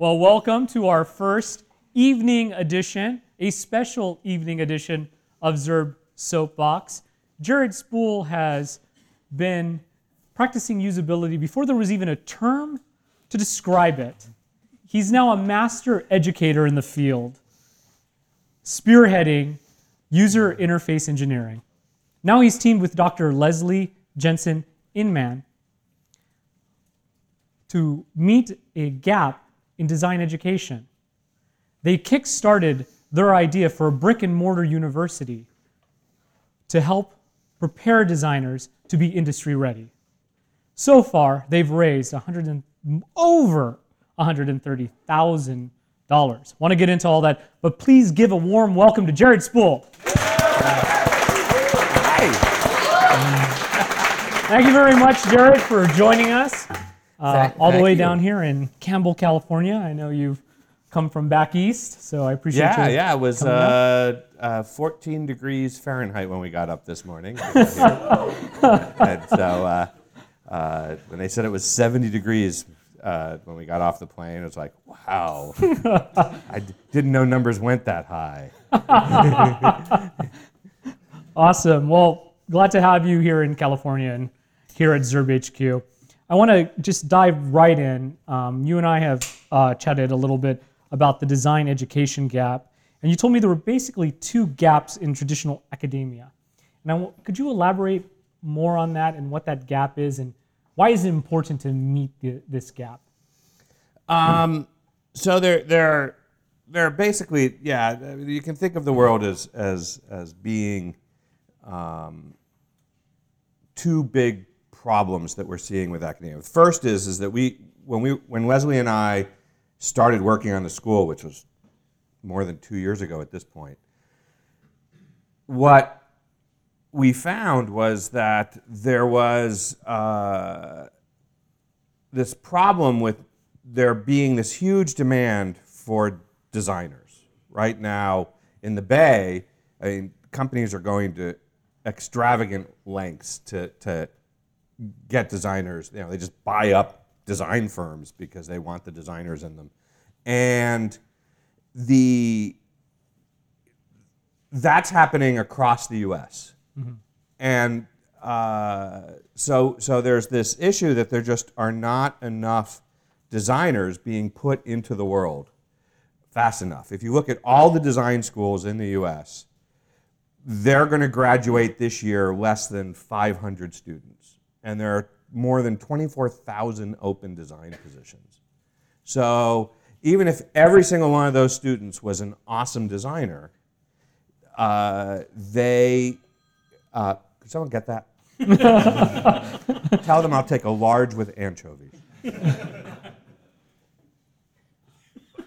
Well, welcome to our first evening edition, a special evening edition of Zurb Soapbox. Jared Spool has been practicing usability before there was even a term to describe it. He's now a master educator in the field, spearheading user interface engineering. Now he's teamed with Dr. Leslie Jensen Inman to meet a gap in design education. They kick-started their idea for a brick and mortar university to help prepare designers to be industry ready. So far, they've raised 100 and, over $130,000. Want to get into all that, but please give a warm welcome to Jared Spool. Thank you very much, Jared, for joining us uh, all the way you. down here in Campbell, California. I know you've come from back east, so I appreciate Yeah, you. yeah, it was uh, uh, 14 degrees Fahrenheit when we got up this morning. and so uh, uh, when they said it was 70 degrees uh, when we got off the plane, it was like, wow. I d- didn't know numbers went that high. Awesome. Well, glad to have you here in California and here at Zurb HQ. I want to just dive right in. Um, you and I have uh, chatted a little bit about the design education gap, and you told me there were basically two gaps in traditional academia. Now, could you elaborate more on that and what that gap is, and why is it important to meet the, this gap? Um, so they're they're they're basically yeah. You can think of the world as as as being um, two big problems that we're seeing with academia. The first is is that we when we when Leslie and I started working on the school, which was more than two years ago at this point, what we found was that there was uh, this problem with there being this huge demand for designers. Right now in the Bay, I mean, companies are going to extravagant lengths to, to get designers. You know, they just buy up design firms because they want the designers in them. And the that's happening across the U.S. And uh, so, so there's this issue that there just are not enough designers being put into the world fast enough. If you look at all the design schools in the U.S., they're going to graduate this year less than 500 students, and there are more than 24,000 open design positions. So even if every single one of those students was an awesome designer, uh, they uh, could someone get that? Tell them I'll take a large with anchovies.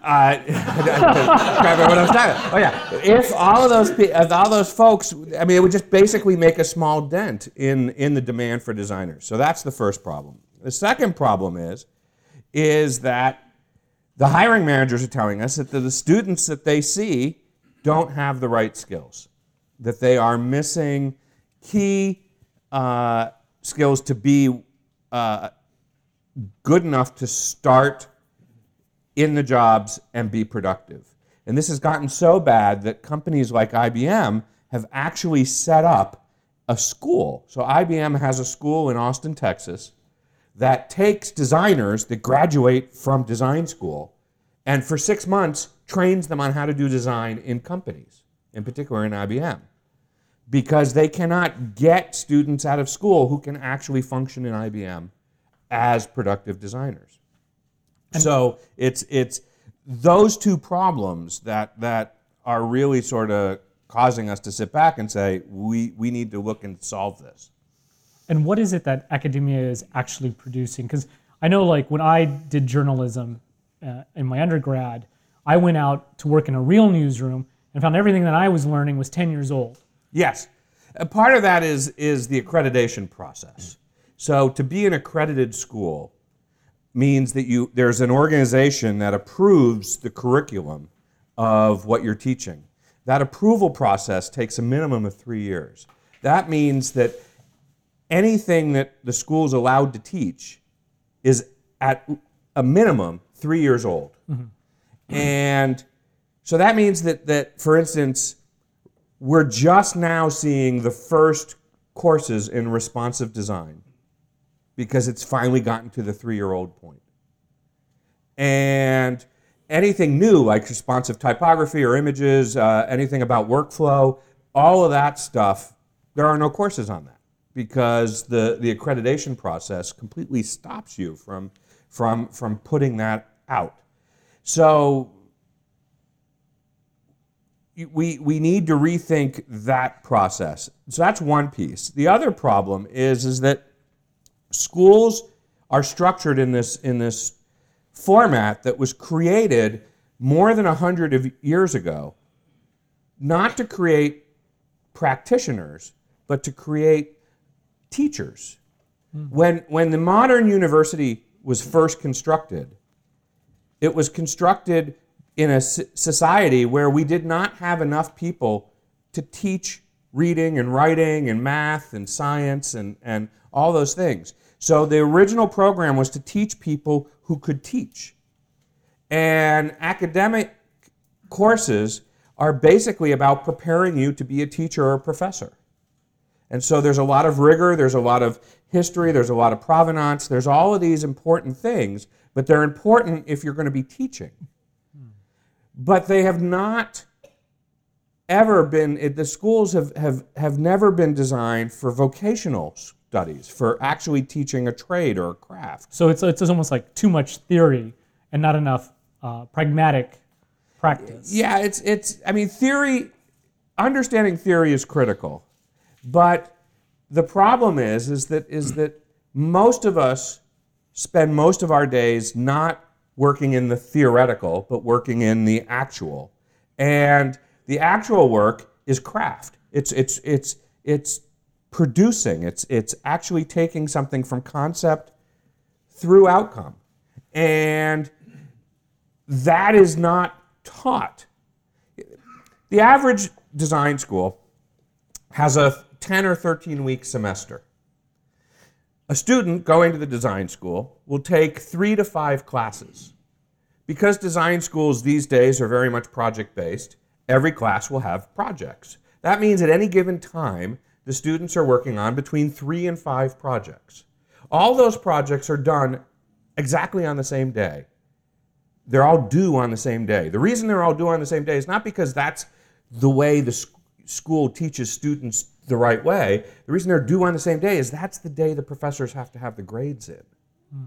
Uh, what I was talking. Oh yeah, if all of those, if all those folks, I mean, it would just basically make a small dent in in the demand for designers. So that's the first problem. The second problem is, is that the hiring managers are telling us that the, the students that they see don't have the right skills, that they are missing key uh, skills to be uh, good enough to start in the jobs and be productive. And this has gotten so bad that companies like IBM have actually set up a school. So IBM has a school in Austin, Texas that takes designers that graduate from design school and for six months trains them on how to do design in companies, in particular in IBM, because they cannot get students out of school who can actually function in IBM as productive designers. So it's it's those two problems that that are really sort of causing us to sit back and say we we need to look and solve this. And what is it that academia is actually producing? Because I know, like, when I did journalism uh, in my undergrad, I went out to work in a real newsroom and found everything that I was learning was 10 years old. Yes. A part of that is, is the accreditation process. So to be an accredited school means that you, there's an organization that approves the curriculum of what you're teaching. That approval process takes a minimum of three years. That means that anything that the school is allowed to teach is at a minimum three years old. Mm-hmm. And so that means that, that, for instance, we're just now seeing the first courses in responsive design because it's finally gotten to the three year old point. And anything new like responsive typography or images, uh, anything about workflow, all of that stuff, there are no courses on that because the, the accreditation process completely stops you from, from, from putting that out. So we, we need to rethink that process. So that's one piece. The other problem is, is that schools are structured in this, in this format that was created more than 100 years ago, not to create practitioners, but to create teachers. Mm-hmm. When, when the modern university was first constructed, it was constructed in a society where we did not have enough people to teach reading and writing and math and science and, and all those things. So the original program was to teach people who could teach. And academic courses are basically about preparing you to be a teacher or a professor. And so there's a lot of rigor, there's a lot of history, there's a lot of provenance, there's all of these important things, but they're important if you're going to be teaching. But they have not ever been, the schools have, have, have never been designed for vocational studies, for actually teaching a trade or a craft. So it's, it's almost like too much theory and not enough uh, pragmatic practice. Yeah, it's, it's, I mean, theory, understanding theory is critical. But the problem is, is that, is that most of us spend most of our days not working in the theoretical, but working in the actual. And the actual work is craft. It's, it's, it's, it's producing, it's, it's actually taking something from concept through outcome. And that is not taught. The average design school has a 10 or 13 week semester. A student going to the design school will take three to five classes. Because design schools these days are very much project based, every class will have projects. That means at any given time, the students are working on between three and five projects. All those projects are done exactly on the same day. They're all due on the same day. The reason they're all due on the same day is not because that's the way the school teaches students the right way. The reason they're due on the same day is that's the day the professors have to have the grades in. Hmm.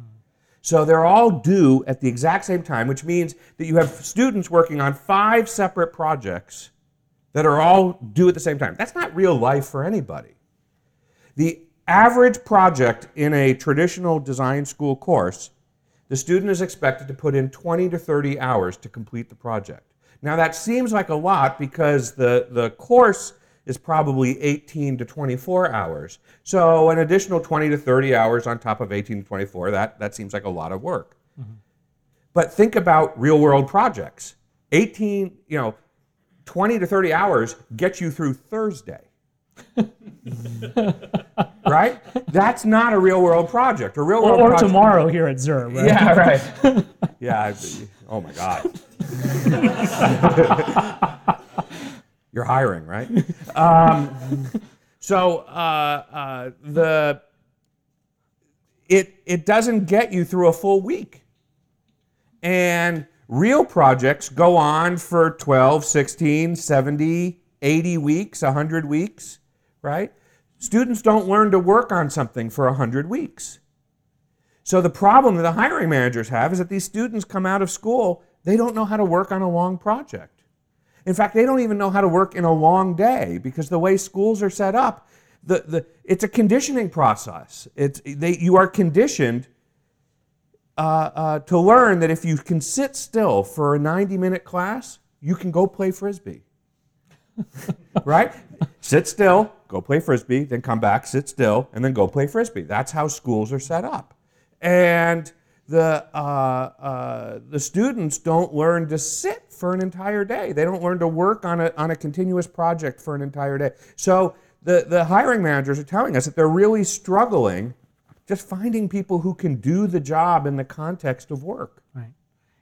So they're all due at the exact same time, which means that you have students working on five separate projects that are all due at the same time. That's not real life for anybody. The average project in a traditional design school course, the student is expected to put in 20 to 30 hours to complete the project. Now that seems like a lot because the, the course is probably 18 to 24 hours. So an additional 20 to 30 hours on top of 18 to 24, that, that seems like a lot of work. Mm-hmm. But think about real world projects. 18, you know, 20 to 30 hours gets you through Thursday. right? That's not a real world project. A real world or, or tomorrow here at Zurb, right? Yeah, right. yeah. Oh my God. You're hiring, right? um, so uh, uh, the it it doesn't get you through a full week, and real projects go on for 12, 16, 70, 80 weeks, 100 weeks, right? Students don't learn to work on something for 100 weeks. So the problem that the hiring managers have is that these students come out of school, they don't know how to work on a long project. In fact, they don't even know how to work in a long day because the way schools are set up, the, the, it's a conditioning process. It's, they, you are conditioned uh, uh, to learn that if you can sit still for a 90 minute class, you can go play frisbee. right? Sit still, go play frisbee, then come back, sit still, and then go play frisbee. That's how schools are set up. And the, uh, uh, the students don't learn to sit for an entire day. They don't learn to work on a, on a continuous project for an entire day. So the, the hiring managers are telling us that they're really struggling just finding people who can do the job in the context of work. Right.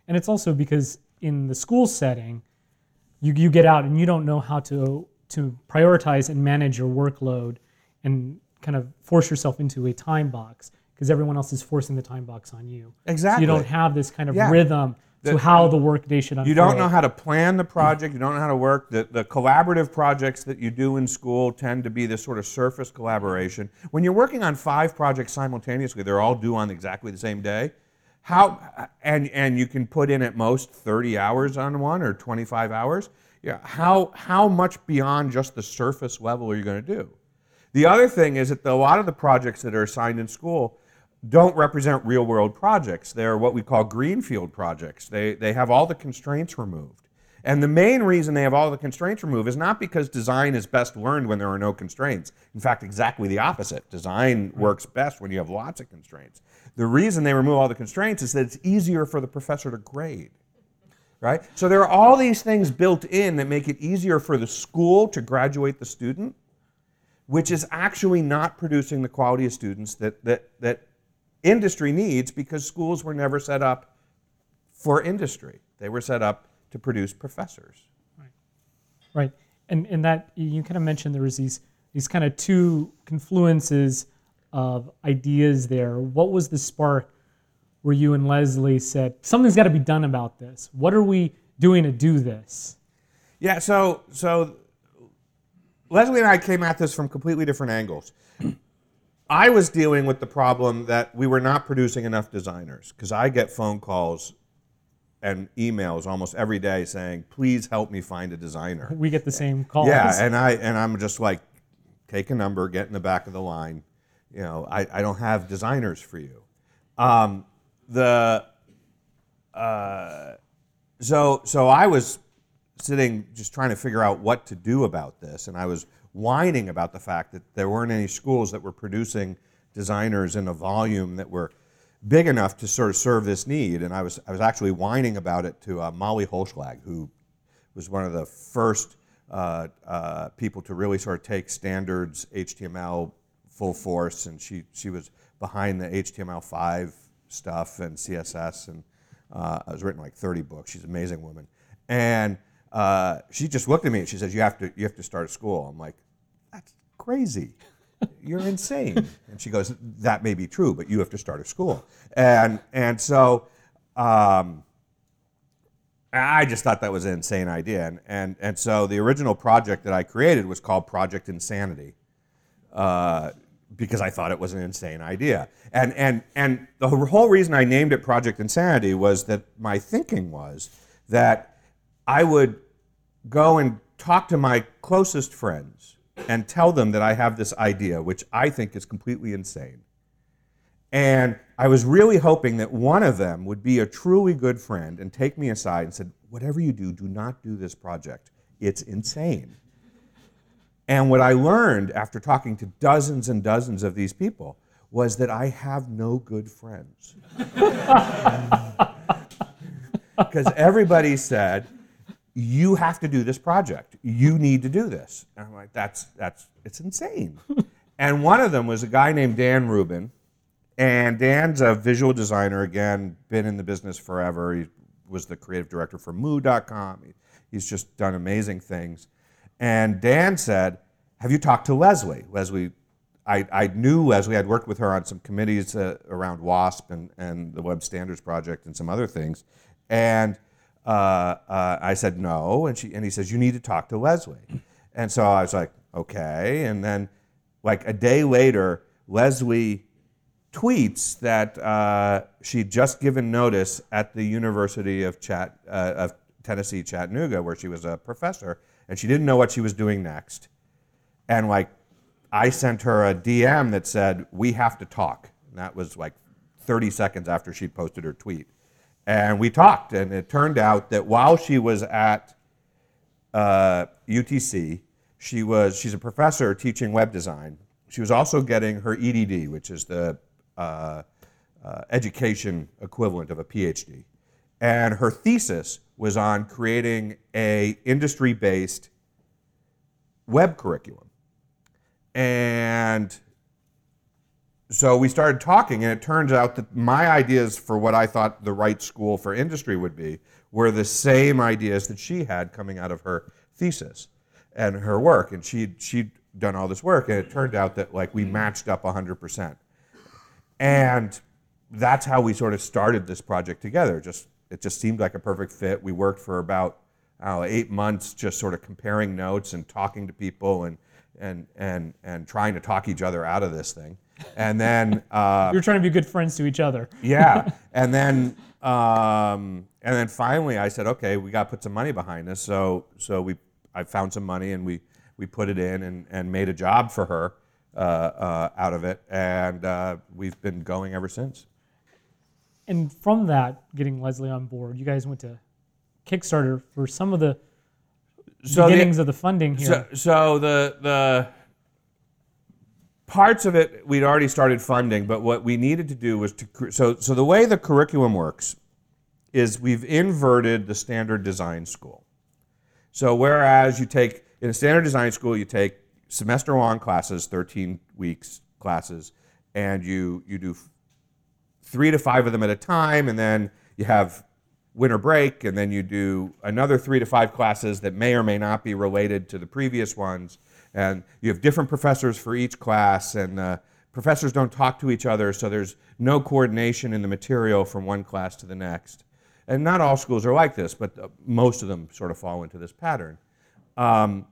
And it's also because in the school setting, you, you get out and you don't know how to to prioritize and manage your workload and kind of force yourself into a time box because everyone else is forcing the time box on you. So Exactly. you don't have this kind of Yeah. rhythm to how the work workday should unfold. You don't know how to plan the project. You don't know how to work. The, the collaborative projects that you do in school tend to be this sort of surface collaboration. When you're working on five projects simultaneously, they're all due on exactly the same day. How and and you can put in at most 30 hours on one or 25 hours. Yeah, how how much beyond just the surface level are you going to do? The other thing is that the, a lot of the projects that are assigned in school don't represent real world projects. They're what we call greenfield projects. They, they have all the constraints removed. And the main reason they have all the constraints removed is not because design is best learned when there are no constraints. In fact, exactly the opposite. Design hmm. works best when you have lots of constraints. The reason they remove all the constraints is that it's easier for the professor to grade right? So there are all these things built in that make it easier for the school to graduate the student, which is actually not producing the quality of students that, that, that industry needs because schools were never set up for industry. They were set up to produce professors. Right. Right. And and that you kind of mentioned there was these these kind of two confluences of ideas there. What was the spark where you and Leslie said something's got to be done about this? What are we doing to do this? Yeah, so so Leslie and I came at this from completely different angles. I was dealing with the problem that we were not producing enough designers because I get phone calls and emails almost every day saying, "Please help me find a designer." We get the same calls. Yeah, and I and I'm just like, take a number, get in the back of the line. You know, I, I don't have designers for you. Um, the uh, so so I was sitting just trying to figure out what to do about this, and I was whining about the fact that there weren't any schools that were producing designers in a volume that were big enough to sort of serve this need. And I was I was actually whining about it to uh, Molly Holzschlag, who was one of the first uh, uh, people to really sort of take standards HTML full force, and she she was behind the HTML5 stuff and CSS, and uh, was written like 30 books. She's an amazing woman, and uh, she just looked at me and she says, "You have to you have to start a school." I'm like, "That's crazy." You're insane. And she goes, That may be true, but you have to start a school. And, and so um, I just thought that was an insane idea. And, and, and so the original project that I created was called Project Insanity uh, because I thought it was an insane idea. And, and, and the whole reason I named it Project Insanity was that my thinking was that I would go and talk to my closest friends and tell them that I have this idea, which I think is completely insane. And I was really hoping that one of them would be a truly good friend and take me aside and said, Whatever you do, do not do this project. It's insane. And what I learned after talking to dozens and dozens of these people was that I have no good friends. Because everybody said, you have to do this project. You need to do this. And I'm like, that's that's it's insane. and one of them was a guy named Dan Rubin. And Dan's a visual designer, again, been in the business forever. He was the creative director for Moo.com. He, he's just done amazing things. And Dan said, Have you talked to Leslie? Leslie, I, I knew Leslie. I'd worked with her on some committees uh, around WASP and, and the Web Standards Project and some other things. And uh, uh, I said no, and she and he says you need to talk to Leslie, and so I was like okay, and then like a day later, Leslie tweets that uh, she'd just given notice at the University of Chat uh, of Tennessee Chattanooga, where she was a professor, and she didn't know what she was doing next, and like I sent her a DM that said we have to talk, and that was like 30 seconds after she'd posted her tweet. And we talked, and it turned out that while she was at uh, UTC, she was she's a professor teaching web design. She was also getting her EDD, which is the uh, uh, education equivalent of a PhD, and her thesis was on creating a industry-based web curriculum. And so we started talking, and it turns out that my ideas for what I thought the right school for industry would be were the same ideas that she had coming out of her thesis and her work. And she'd, she'd done all this work, and it turned out that like we mm-hmm. matched up 100%. And that's how we sort of started this project together. Just it just seemed like a perfect fit. We worked for about know, eight months, just sort of comparing notes and talking to people and and and and trying to talk each other out of this thing. And then uh, you were trying to be good friends to each other. yeah, and then um, and then finally, I said, okay, we got to put some money behind this. So so we I found some money and we we put it in and, and made a job for her uh, uh, out of it, and uh, we've been going ever since. And from that, getting Leslie on board, you guys went to Kickstarter for some of the so beginnings the, of the funding here. So, so the the parts of it we'd already started funding, but what we needed to do was to so so the way the curriculum works is we've inverted the standard design school. So whereas you take in a standard design school you take semester long classes, 13 weeks classes, and you you do three to five of them at a time, and then you have winter break, and then you do another three to five classes that may or may not be related to the previous ones. And you have different professors for each class, and uh, professors don't talk to each other, so there's no coordination in the material from one class to the next. And not all schools are like this, but uh, most of them sort of fall into this pattern. Um,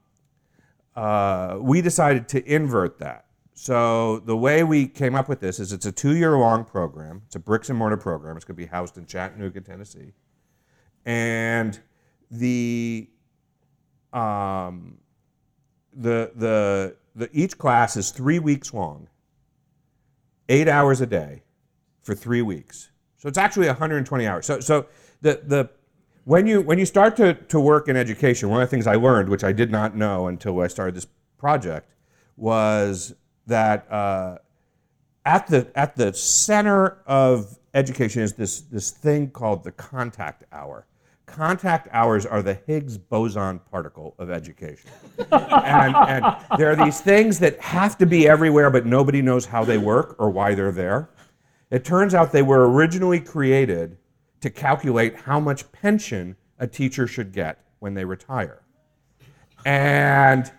uh, we decided to invert that. So the way we came up with this is it's a two-year long program. It's a bricks and mortar program. It's going to be housed in Chattanooga, Tennessee, and the um, the the the each class is three weeks long, eight hours a day, for three weeks. So it's actually 120 hours. So so the the when you when you start to, to work in education, one of the things I learned, which I did not know until I started this project, was that uh, at the at the center of education is this this thing called the contact hour. Contact hours are the Higgs boson particle of education. and, and there are these things that have to be everywhere, but nobody knows how they work or why they're there. It turns out they were originally created to calculate how much pension a teacher should get when they retire. And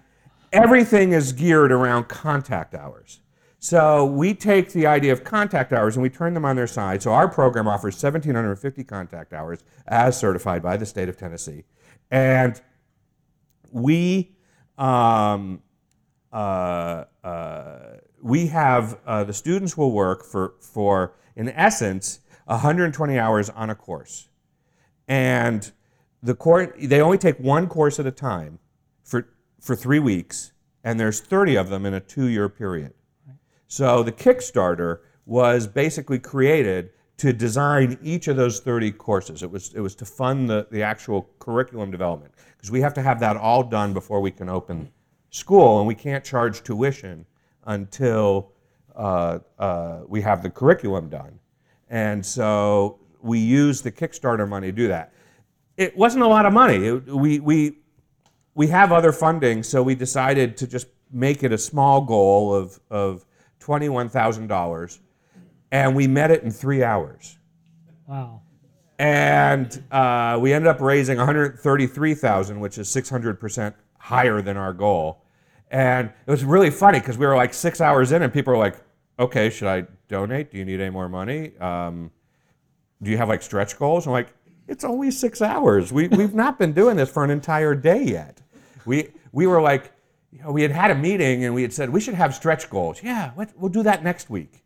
everything is geared around contact hours. So we take the idea of contact hours and we turn them on their side. So our program offers 1,750 contact hours as certified by the state of Tennessee. And we, um, uh, uh, we have, uh, the students will work for, for, in essence, 120 hours on a course. And the course, they only take one course at a time for for three weeks, and there's 30 of them in a two year period. So the Kickstarter was basically created to design each of those 30 courses. It was, it was to fund the, the actual curriculum development because we have to have that all done before we can open school, and we can't charge tuition until uh, uh, we have the curriculum done. And so we used the Kickstarter money to do that. It wasn't a lot of money. It, we, we, we have other funding, so we decided to just make it a small goal of, of $21,000, and we met it in three hours. Wow. And uh, we ended up raising 133,000, which is 600% higher than our goal. And it was really funny because we were like six hours in, and people were like, "Okay, should I donate? Do you need any more money? Um, do you have like stretch goals?" I'm like, "It's only six hours. We we've not been doing this for an entire day yet." We, we were like, you know, we had had a meeting and we had said, we should have stretch goals. Yeah, we'll do that next week.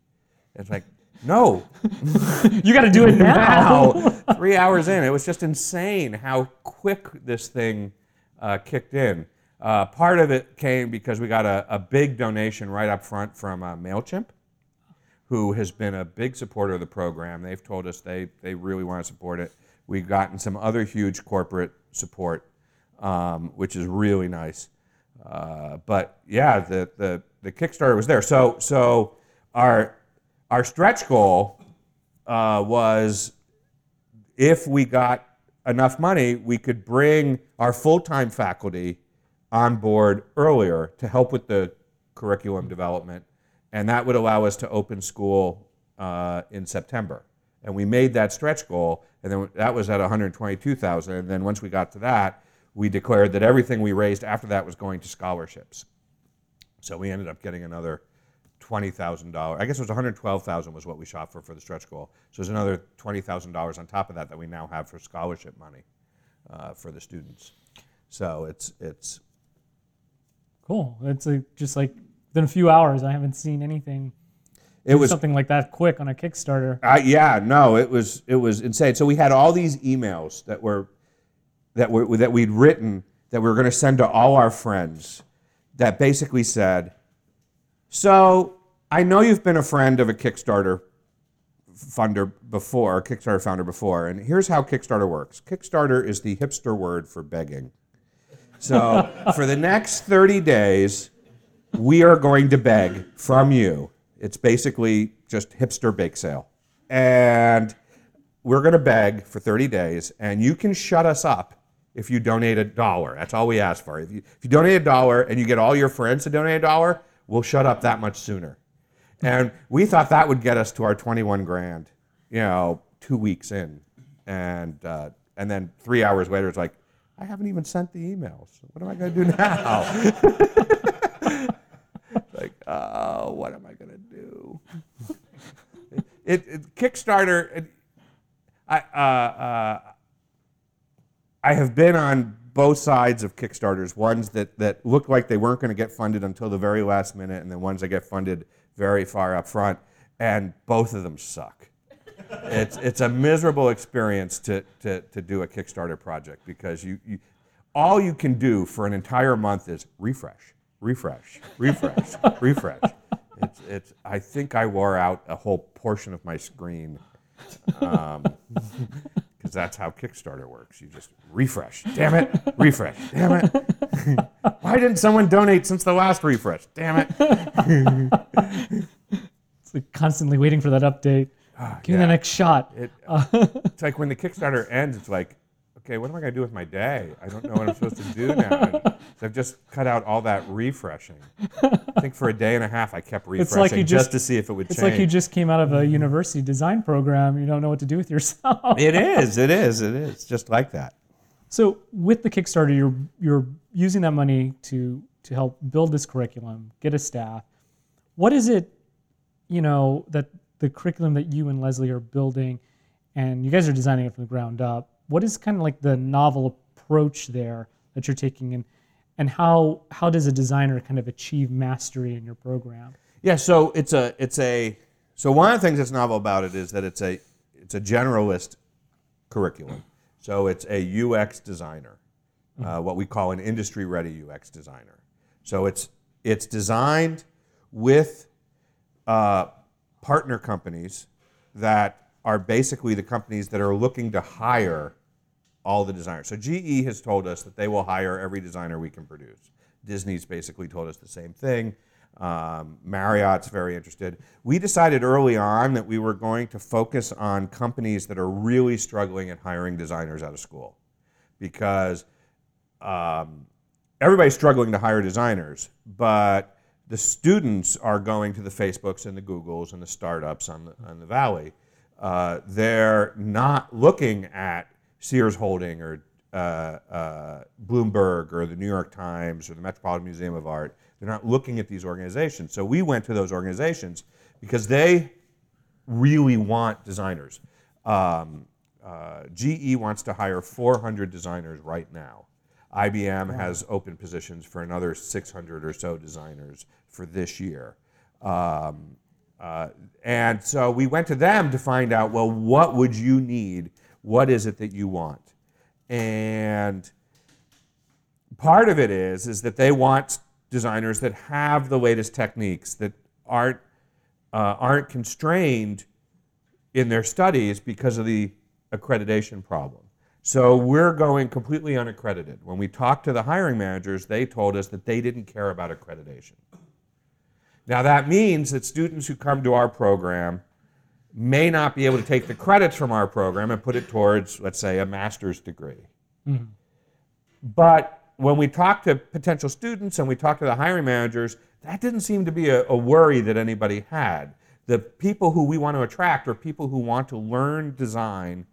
It's like, no. you got to do it now. now. Three hours in. It was just insane how quick this thing uh, kicked in. Uh, part of it came because we got a, a big donation right up front from uh, MailChimp, who has been a big supporter of the program. They've told us they, they really want to support it. We've gotten some other huge corporate support um, which is really nice. Uh, but yeah, the, the, the Kickstarter was there. So, so our, our stretch goal uh, was if we got enough money, we could bring our full time faculty on board earlier to help with the curriculum development and that would allow us to open school uh, in September. And we made that stretch goal, and then that was at 122,000. And then once we got to that, we declared that everything we raised after that was going to scholarships. So we ended up getting another twenty thousand dollars. I guess it was one hundred twelve thousand was what we shot for for the stretch goal. So there's another twenty thousand dollars on top of that that we now have for scholarship money uh, for the students. So it's it's Cool. It's like just like within a few hours. I haven't seen anything. it was something like that quick on a Kickstarter. I, yeah, no, it was it was insane. So we had all these emails that were that were that we'd written that we were going to send to all our friends that basically said, "So I know you've been a friend of a Kickstarter funder before, Kickstarter founder before, and here's how Kickstarter works. Kickstarter is the hipster word for begging. So for the next 30 days, we are going to beg from you. It's basically just hipster bake sale. And we're going to beg for 30 days, and you can shut us up if you donate a dollar. That's all we ask for. If you, if you donate a dollar and you get all your friends to donate a dollar, we'll shut up that much sooner. And we thought that would get us to our 21 grand, you know, two weeks in. And, uh, and then three hours later, it's like, I haven't even sent the emails. What am I going to do now? like, oh, what am I going to do? it, it, Kickstarter, it, I, uh, uh, I have been on both sides of Kickstarters. Ones that, that looked like they weren't going to get funded until the very last minute, and then ones that get funded very far up front, and both of them suck. it's, it's a miserable experience to, to, to do a Kickstarter project because you, you, all you can do for an entire month is refresh, refresh, refresh, refresh. It's, it's, I think I wore out a whole portion of my screen um, because that's how Kickstarter works. You just refresh. Damn it, refresh. Damn it. Why didn't someone donate since the last refresh? Damn it. It's like constantly waiting for that update. Ah, Give me the next shot. It, it's like when the Kickstarter ends, it's like, okay, what am I going to do with my day? I don't know what I'm supposed to do now. So I've just cut out all that refreshing. I think for a day and a half, I kept refreshing like you just, just- to see if it would It's change. like you just came out of a mm-hmm. university design program. You don't know what to do with yourself. it is, it is, it is, just like that. So with the Kickstarter, you're you're using that money to to help build this curriculum, get a staff. What is it, you know, that the curriculum that you and Leslie are building, and you guys are designing it from the ground up. What is kind of like the novel approach there that you're taking, and and how how does a designer kind of achieve mastery in your program? Yeah, so it's a it's a so one of the things that's novel about it is that it's a it's a generalist curriculum. So it's a UX designer, uh, what we call an industry ready UX designer. So it's it's designed with uh, partner companies that are basically the companies that are looking to hire all the designers. So GE has told us that they will hire every designer we can produce. Disney's basically told us the same thing. Um, Marriott's very interested. We decided early on that we were going to focus on companies that are really struggling at hiring designers out of school because um, everybody's struggling to hire designers, but the students are going to the Facebooks and the Googles and the startups on the, on the Valley. Uh, they're not looking at Sears Holding or uh, uh, Bloomberg or the New York Times or the Metropolitan Museum of Art. They're not looking at these organizations. So we went to those organizations because they really want designers. Um, uh, GE wants to hire 400 designers right now. IBM has open positions for another 600 or so designers for this year. Um, uh, and so we went to them to find out well, what would you need? What is it that you want? And part of it is is that they want designers that have the latest techniques that aren't uh, aren't constrained in their studies because of the accreditation problem. So we're going completely unaccredited. When we talked to the hiring managers, they told us that they didn't care about accreditation. Now that means that students who come to our program may not be able to take the credits from our program and put it towards, let's say, a master's degree. Mm-hmm. But when we talked to potential students and we talked to the hiring managers, that didn't seem to be a, a worry that anybody had. The people who we want to attract are people who want to learn design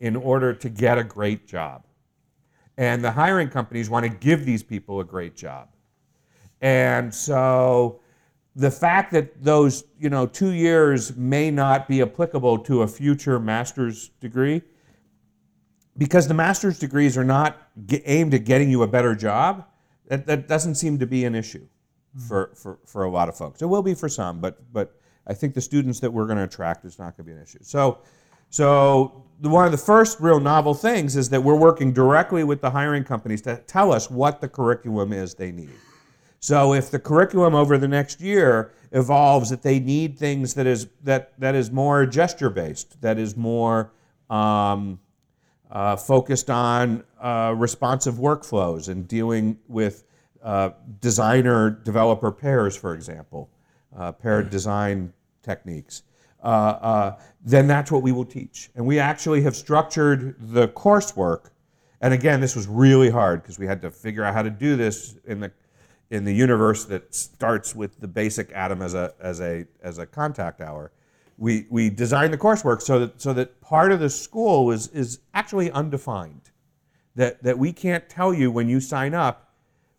in order to get a great job. And the hiring companies want to give these people a great job. And so the fact that those you know two years may not be applicable to a future master's degree because the master's degrees are not aimed at getting you a better job that, that doesn't seem to be an issue hmm. for, for, for a lot of folks. It will be for some but but i think the students that we're going to attract is not going to be an issue. So so the, one of the first real novel things is that we're working directly with the hiring companies to tell us what the curriculum is they need so if the curriculum over the next year evolves that they need things that is that that is more gesture based, that is more um, uh, focused on uh, responsive workflows and dealing with uh, designer developer pairs, for example, uh, paired design techniques. Uh, uh, then that's what we will teach. And we actually have structured the coursework. And again, this was really hard because we had to figure out how to do this in the in the universe that starts with the basic atom as a, as a, as a contact hour. We, we designed the coursework so that, so that part of the school is, is actually undefined. That, that we can't tell you when you sign up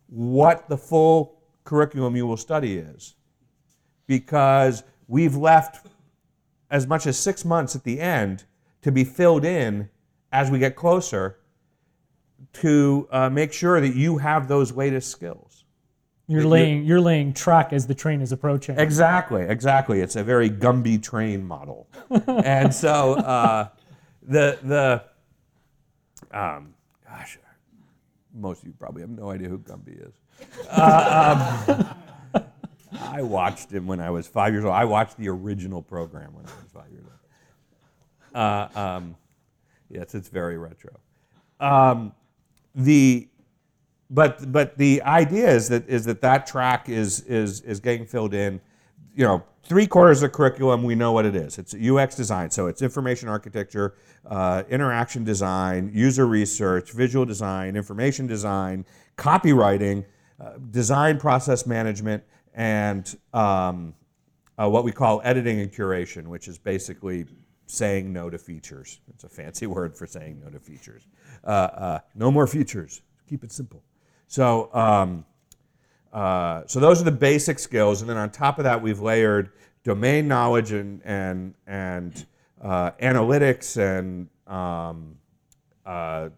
what the full curriculum you will study is. Because we've left as much as six months at the end to be filled in as we get closer to uh, make sure that you have those latest skills. You're laying you're laying track as the train is approaching. Exactly, exactly. It's a very Gumby train model, and so uh, the the um, gosh, most of you probably have no idea who Gumby is. Uh, um, I watched him when I was five years old. I watched the original program when I was five years old. Uh, um, yes, it's very retro. Um, the but but the idea is that is that that track is is is getting filled in. You know, three quarters of the curriculum we know what it is. It's UX design, so it's information architecture, uh, interaction design, user research, visual design, information design, copywriting, uh, design process management, and um, uh, what we call editing and curation, which is basically saying no to features. It's a fancy word for saying no to features. Uh, uh, no more features. Keep it simple. So, um, uh, so those are the basic skills, and then on top of that, we've layered domain knowledge and and and uh, analytics and um, uh,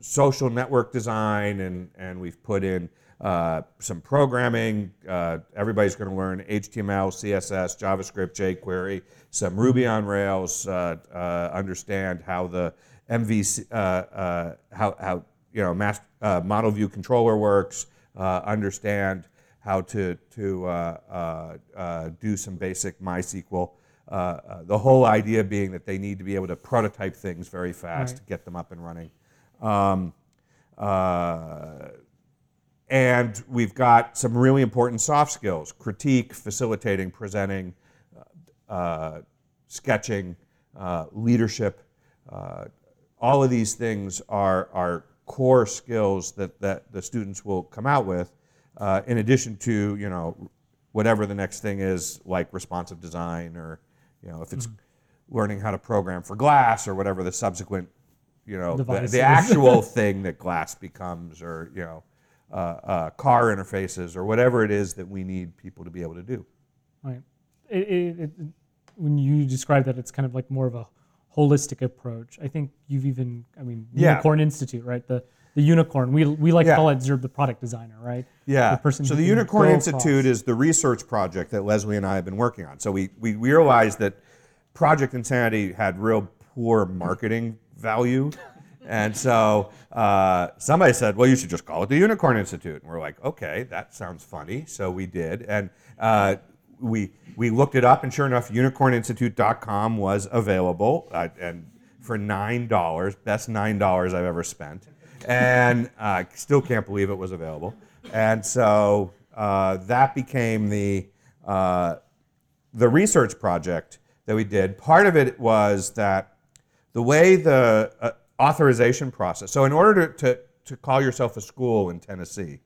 social network design, and and we've put in uh, some programming. Uh, everybody's going to learn HTML, CSS, JavaScript, jQuery, some Ruby on Rails. Uh, understand how the MVC, how how you know, mass, uh, model view controller works, uh, understand how to, to uh, uh, uh do some basic MySQL. Uh, the whole idea being that they need to be able to prototype things very fast right. to get them up and running. Um, and we've got some really important soft skills critique, facilitating, presenting, sketching, leadership. all of these things are, are core skills that, that the students will come out with, uh, in addition to, you know, whatever the next thing is, like responsive design or, you know, if it's mm-hmm. learning how to program for glass or whatever the subsequent, you know, the, the, actual thing that glass becomes or, you know, uh, uh, car interfaces or whatever it is that we need people to be able to do. Right. It, it, it, when you describe that, it's kind of like more of a holistic approach. I think you've even, I mean, yeah. Unicorn Institute, right? The the unicorn. We, we like yeah. to call it Zurb the product designer, right? Yeah. The person so the Unicorn Institute across. is the research project that Leslie and I have been working on. So we, we realized that Project Insanity had real poor marketing value. And so uh, somebody said, well, you should just call it the Unicorn Institute. And we're like, okay, that sounds funny. So we did. And uh, we we looked it up, and sure enough, unicorninstitute.com was available, uh, and for nine dollars, best nine dollars I've ever spent, and I uh, still can't believe it was available. And so uh, that became the uh, the research project that we did. Part of it was that the way the uh, authorization process. So in order to, to to call yourself a school in Tennessee,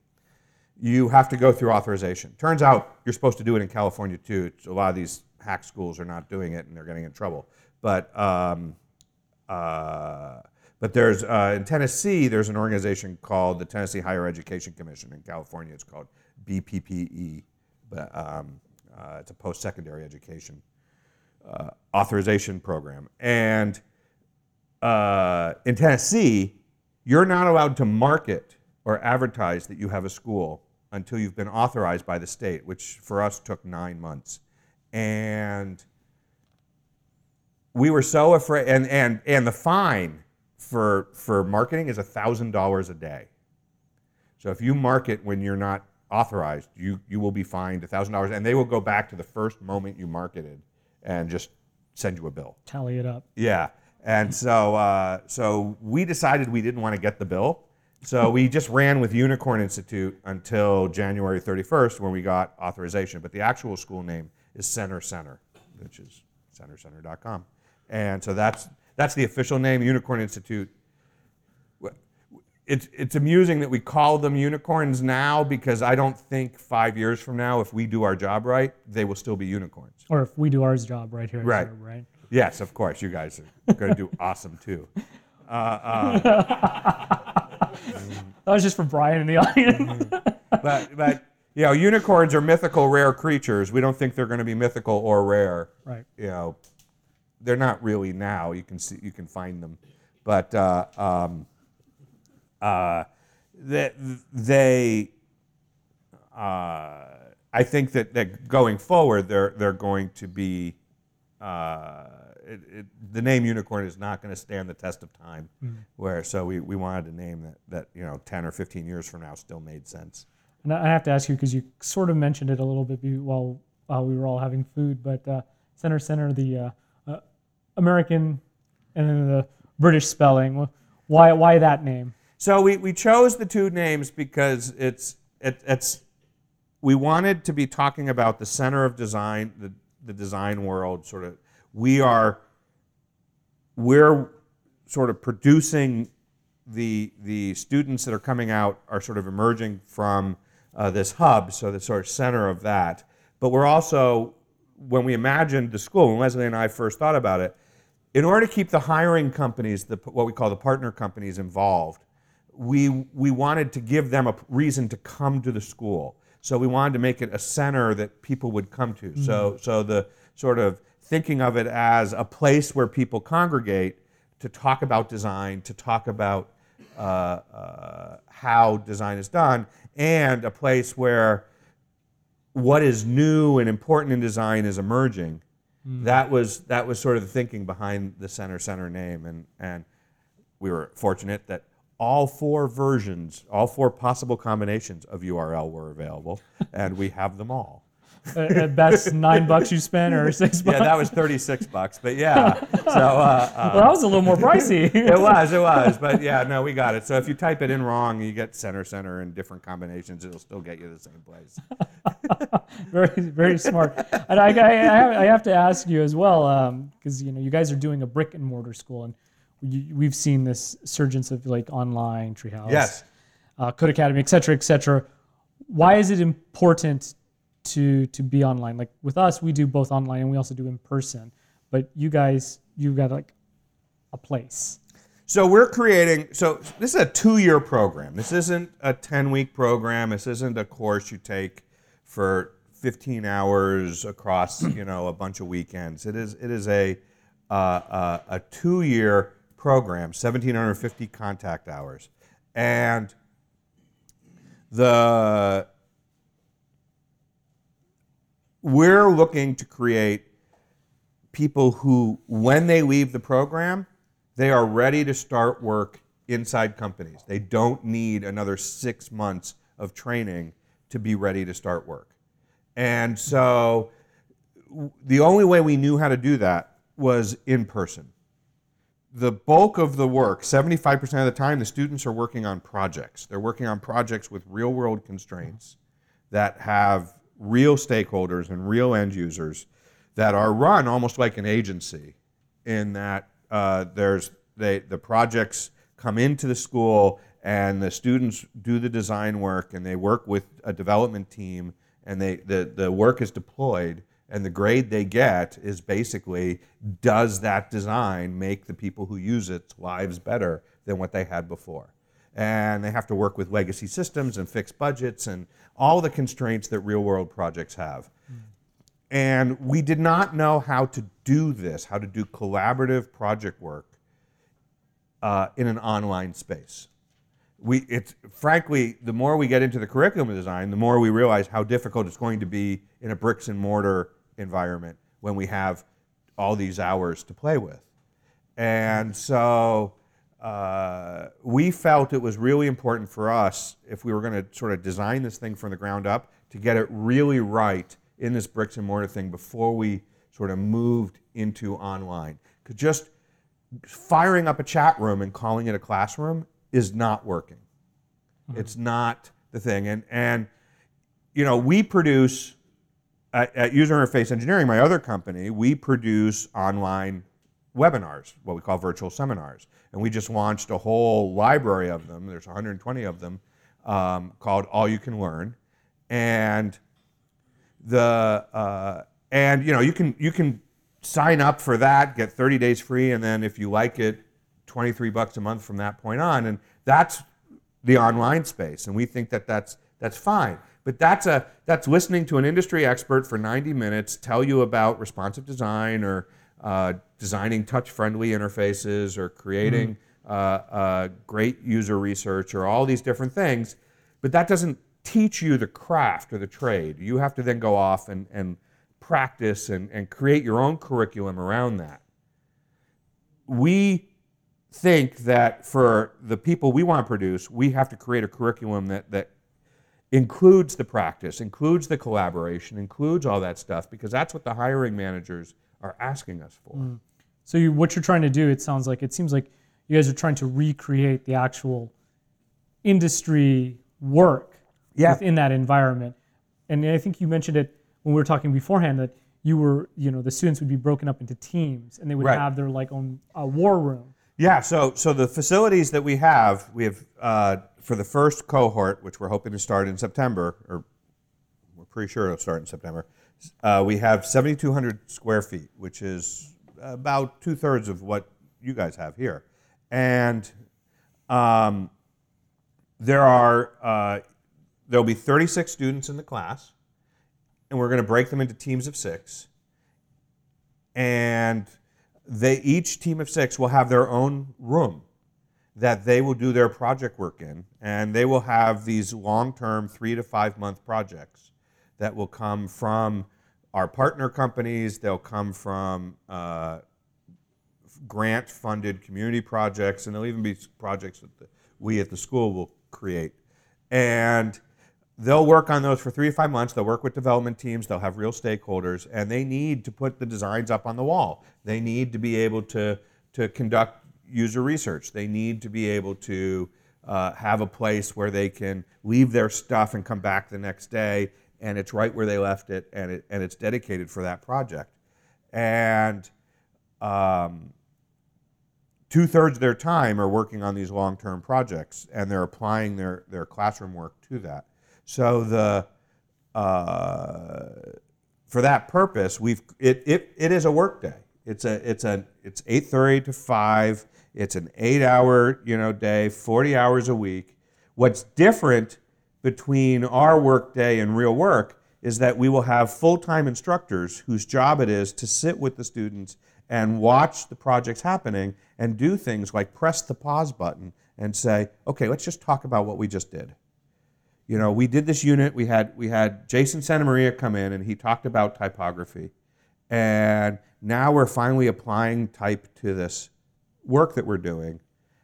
you have to go through authorization. Turns out you're supposed to do it in California too. A lot of these hack schools are not doing it and they're getting in trouble. But um, uh, but there's uh, in Tennessee there's an organization called the Tennessee Higher Education Commission. In California, it's called BPPE, but um, uh, it's a post-secondary education uh, authorization program. And uh, in Tennessee, you're not allowed to market or advertise that you have a school until you've been authorized by the state, which for us took nine months. And we were so afraid, and, and, and the fine for, for marketing is $1,000 a day. So if you market when you're not authorized, you, you will be fined $1,000, and they will go back to the first moment you marketed and just send you a bill. Tally it up. Yeah. And so, uh, so we decided we didn't want to get the bill. So we just ran with Unicorn Institute until January 31st when we got authorization. But the actual school name is Center Center, which is centercenter.com. And so that's, that's the official name, Unicorn Institute. It's, it's amusing that we call them unicorns now because I don't think five years from now, if we do our job right, they will still be unicorns. Or if we do ours job right here, Right. Zurb, right? Yes, of course, you guys are going to do awesome too. Uh, uh, That was just for Brian in the audience. but, but you know, unicorns are mythical, rare creatures. We don't think they're going to be mythical or rare. right. You know, they're not really now. You can see, you can find them, but uh, um, uh, they, they uh, I think that, that going forward, they're they're going to be. Uh, it, it, the name unicorn is not going to stand the test of time. Where so we, we wanted a name that, that you know ten or fifteen years from now still made sense. And I have to ask you because you sort of mentioned it a little bit while while we were all having food, but uh, center center the uh, uh, American and then the British spelling. Why why that name? So we, we chose the two names because it's it, it's we wanted to be talking about the center of design, the, the design world. Sort of, we are we're sort of producing the the students that are coming out are sort of emerging from uh, this hub, so the sort of center of that. But we're also when we imagined the school, when Leslie and I first thought about it, in order to keep the hiring companies, the, what we call the partner companies, involved, we, we wanted to give them a reason to come to the school. So we wanted to make it a center that people would come to. So, so the sort of thinking of it as a place where people congregate to talk about design, to talk about uh, uh, how design is done, and a place where what is new and important in design is emerging. That was that was sort of the thinking behind the center center name, and and we were fortunate that all four versions, all four possible combinations of URL were available, and we have them all. Uh, At best, nine bucks you spent or six bucks. Yeah, that was thirty six bucks, but yeah. So uh, uh, well, that was a little more pricey. it was, it was, but yeah, no, we got it. So if you type it in wrong, you get center center in different combinations. It'll still get you the same place. very very smart. And I, I, I, have, to ask you as well because you know you guys are doing a brick and mortar school, and we've seen this surgence of like online Treehouse, Yes. uh, Codecademy, et cetera, et cetera. Why is it important to to be online? Like with us, we do both online and we also do in person. But you guys, you've got like a place. So we're creating. So this is a two-year program. This isn't a ten-week program. This isn't a course you take for 15 hours across, you know, a bunch of weekends. It is. It is a uh, uh, a two-year program, 1,750 contact hours, and the we're looking to create people who, when they leave the program, they are ready to start work inside companies. They don't need another six months of training to be ready to start work. And so the only way we knew how to do that was in person. The bulk of the work, 75% of the time, the students are working on projects. They're working on projects with real world constraints that have real stakeholders and real end users that are run almost like an agency in that uh, there's they, the projects come into the school and the students do the design work and they work with a development team and they the, the work is deployed and the grade they get is basically does that design make the people who use its lives better than what they had before and they have to work with legacy systems and fixed budgets and all the constraints that real world projects have. And we did not know how to do this how to do collaborative project work uh, in an online space. We it's frankly the more we get into the curriculum design the more we realize how difficult it's going to be in a bricks and mortar environment when we have all these hours to play with. And so uh, we felt it was really important for us if we were going to sort of design this thing from the ground up to get it really right in this bricks and mortar thing before we sort of moved into online because just firing up a chat room and calling it a classroom is not working. Mm-hmm. It's not the thing. And, and, you know, we produce, at, at, User Interface Engineering, my other company, we produce online webinars, what we call virtual seminars. And we just launched a whole library of them. There's 120 of them um, called All You Can Learn. And the, uh, and you know, you can, you can sign up for that, get 30 days free, and then if you like it, 23 bucks a month from that point on. And that's the online space. And we think that that's, that's fine. But that's, a, that's listening to an industry expert for 90 minutes tell you about responsive design or uh, designing touch friendly interfaces or creating mm-hmm. uh, uh, great user research or all these different things. But that doesn't teach you the craft or the trade. You have to then go off and, and practice and, and create your own curriculum around that. We think that for the people we want to produce, we have to create a curriculum that, that includes the practice, includes the collaboration, includes all that stuff, because that's what the hiring managers are asking us for. Mm. So you, what you're trying to do, it sounds like, it seems like you guys are trying to recreate the actual industry work yeah. within that environment. And I think you mentioned it when we were talking beforehand that you were, you know, the students would be broken up into teams and they would right. have their like own uh, war room. Yeah, so so the facilities that we have, we have uh, for the first cohort, which we're hoping to start in September, or we're pretty sure it'll start in September. Uh, we have 7,200 square feet, which is about two thirds of what you guys have here, and um, there are uh, there'll be 36 students in the class, and we're going to break them into teams of six, and they each team of six will have their own room that they will do their project work in, and they will have these long-term three to five month projects that will come from our partner companies. They'll come from uh, grant-funded community projects, and there'll even be projects that the, we at the school will create. And they'll work on those for three to five months. They'll work with development teams. They'll have real stakeholders, and they need to put the designs up on the wall. They need to be able to to conduct user research. They need to be able to uh, have a place where they can leave their stuff and come back the next day, and it's right where they left it, and it and it's dedicated for that project. And um, two thirds of their time are working on these long term projects, and they're applying their their classroom work to that. So the uh, for that purpose, we've it, it, it is a work day. It's a it's a it's eight thirty to five. It's an eight hour you know day, forty hours a week. What's different between our work day and real work is that we will have full time instructors whose job it is to sit with the students and watch the projects happening and do things like press the pause button and say, okay, let's just talk about what we just did you know, we did this unit. We had we had Jason Santa Maria come in, and he talked about typography, and now we're finally applying type to this work that we're doing.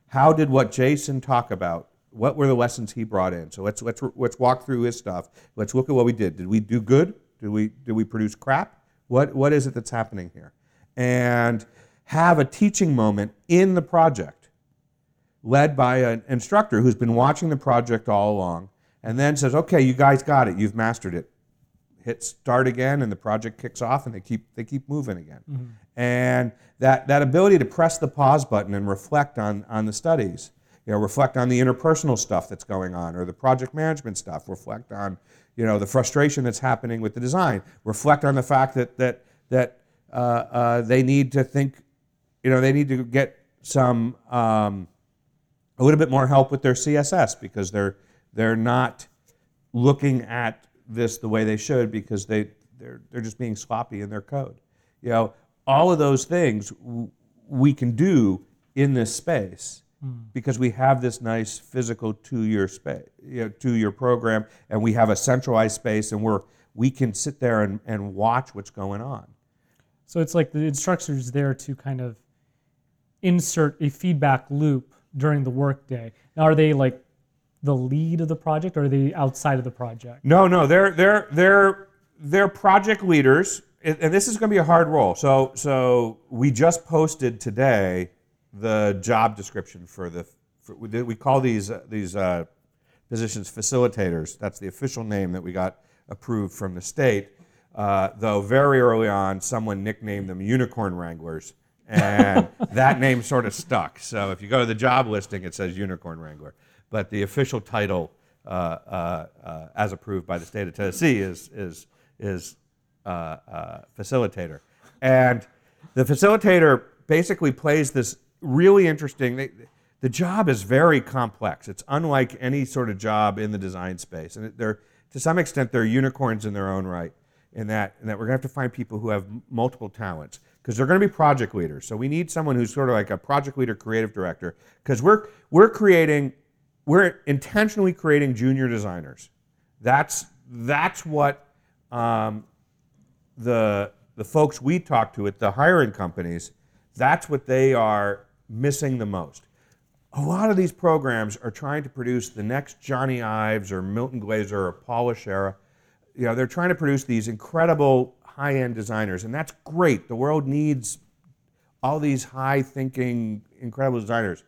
How did what Jason talk about? What were the lessons he brought in? So let's let's let's walk through his stuff. Let's look at what we did. Did we do good? Did we did we produce crap? What what is it that's happening here? And have a teaching moment in the project, led by an instructor who's been watching the project all along and then says, okay, you guys got it, you've mastered it. Hit start again, and the project kicks off, and they keep they keep moving again. Mm-hmm. And that that ability to press the pause button and reflect on on the studies. You know, reflect on the interpersonal stuff that's going on, or the project management stuff. Reflect on, you know, the frustration that's happening with the design. Reflect on the fact that that that uh, uh, they need to think, you know, they need to get some um, a little bit more help with their CSS because they're they're not looking at this the way they should because they they're they're just being sloppy in their code. You know, all of those things w- we can do in this space Mm. because we have this nice physical two-year space, you know, two-year program, and we have a centralized space, and we're we can sit there and, and watch what's going on. So it's like the instructor's there to kind of insert a feedback loop during the workday. Now, are they like the lead of the project, or are they outside of the project? No, no, they're they're they're they're project leaders, and and this is going to be a hard role. So so we just posted today the job description for the for, we call these uh, these uh, positions facilitators. That's the official name that we got approved from the state. Uh, though very early on, someone nicknamed them unicorn wranglers, and that name sort of stuck. So if you go to the job listing, it says unicorn wrangler, but the official title, uh, uh, uh, as approved by the state of Tennessee, is is is uh, uh, facilitator, and the facilitator basically plays this really interesting. They, the job is very complex. It's unlike any sort of job in the design space, and they're to some extent they're unicorns in their own right. In that, in that we're going to have to find people who have multiple talents because they're going to be project leaders. So we need someone who's sort of like a project leader, creative director, because we're we're creating, we're intentionally creating junior designers. That's that's what um, the the folks we talk to at the hiring companies, that's what they are missing the most. A lot of these programs are trying to produce the next Jony Ives or Milton Glaser or Paula Scher. You know, they're trying to produce these incredible high-end designers, and that's great. The world needs all these high-thinking, incredible designers.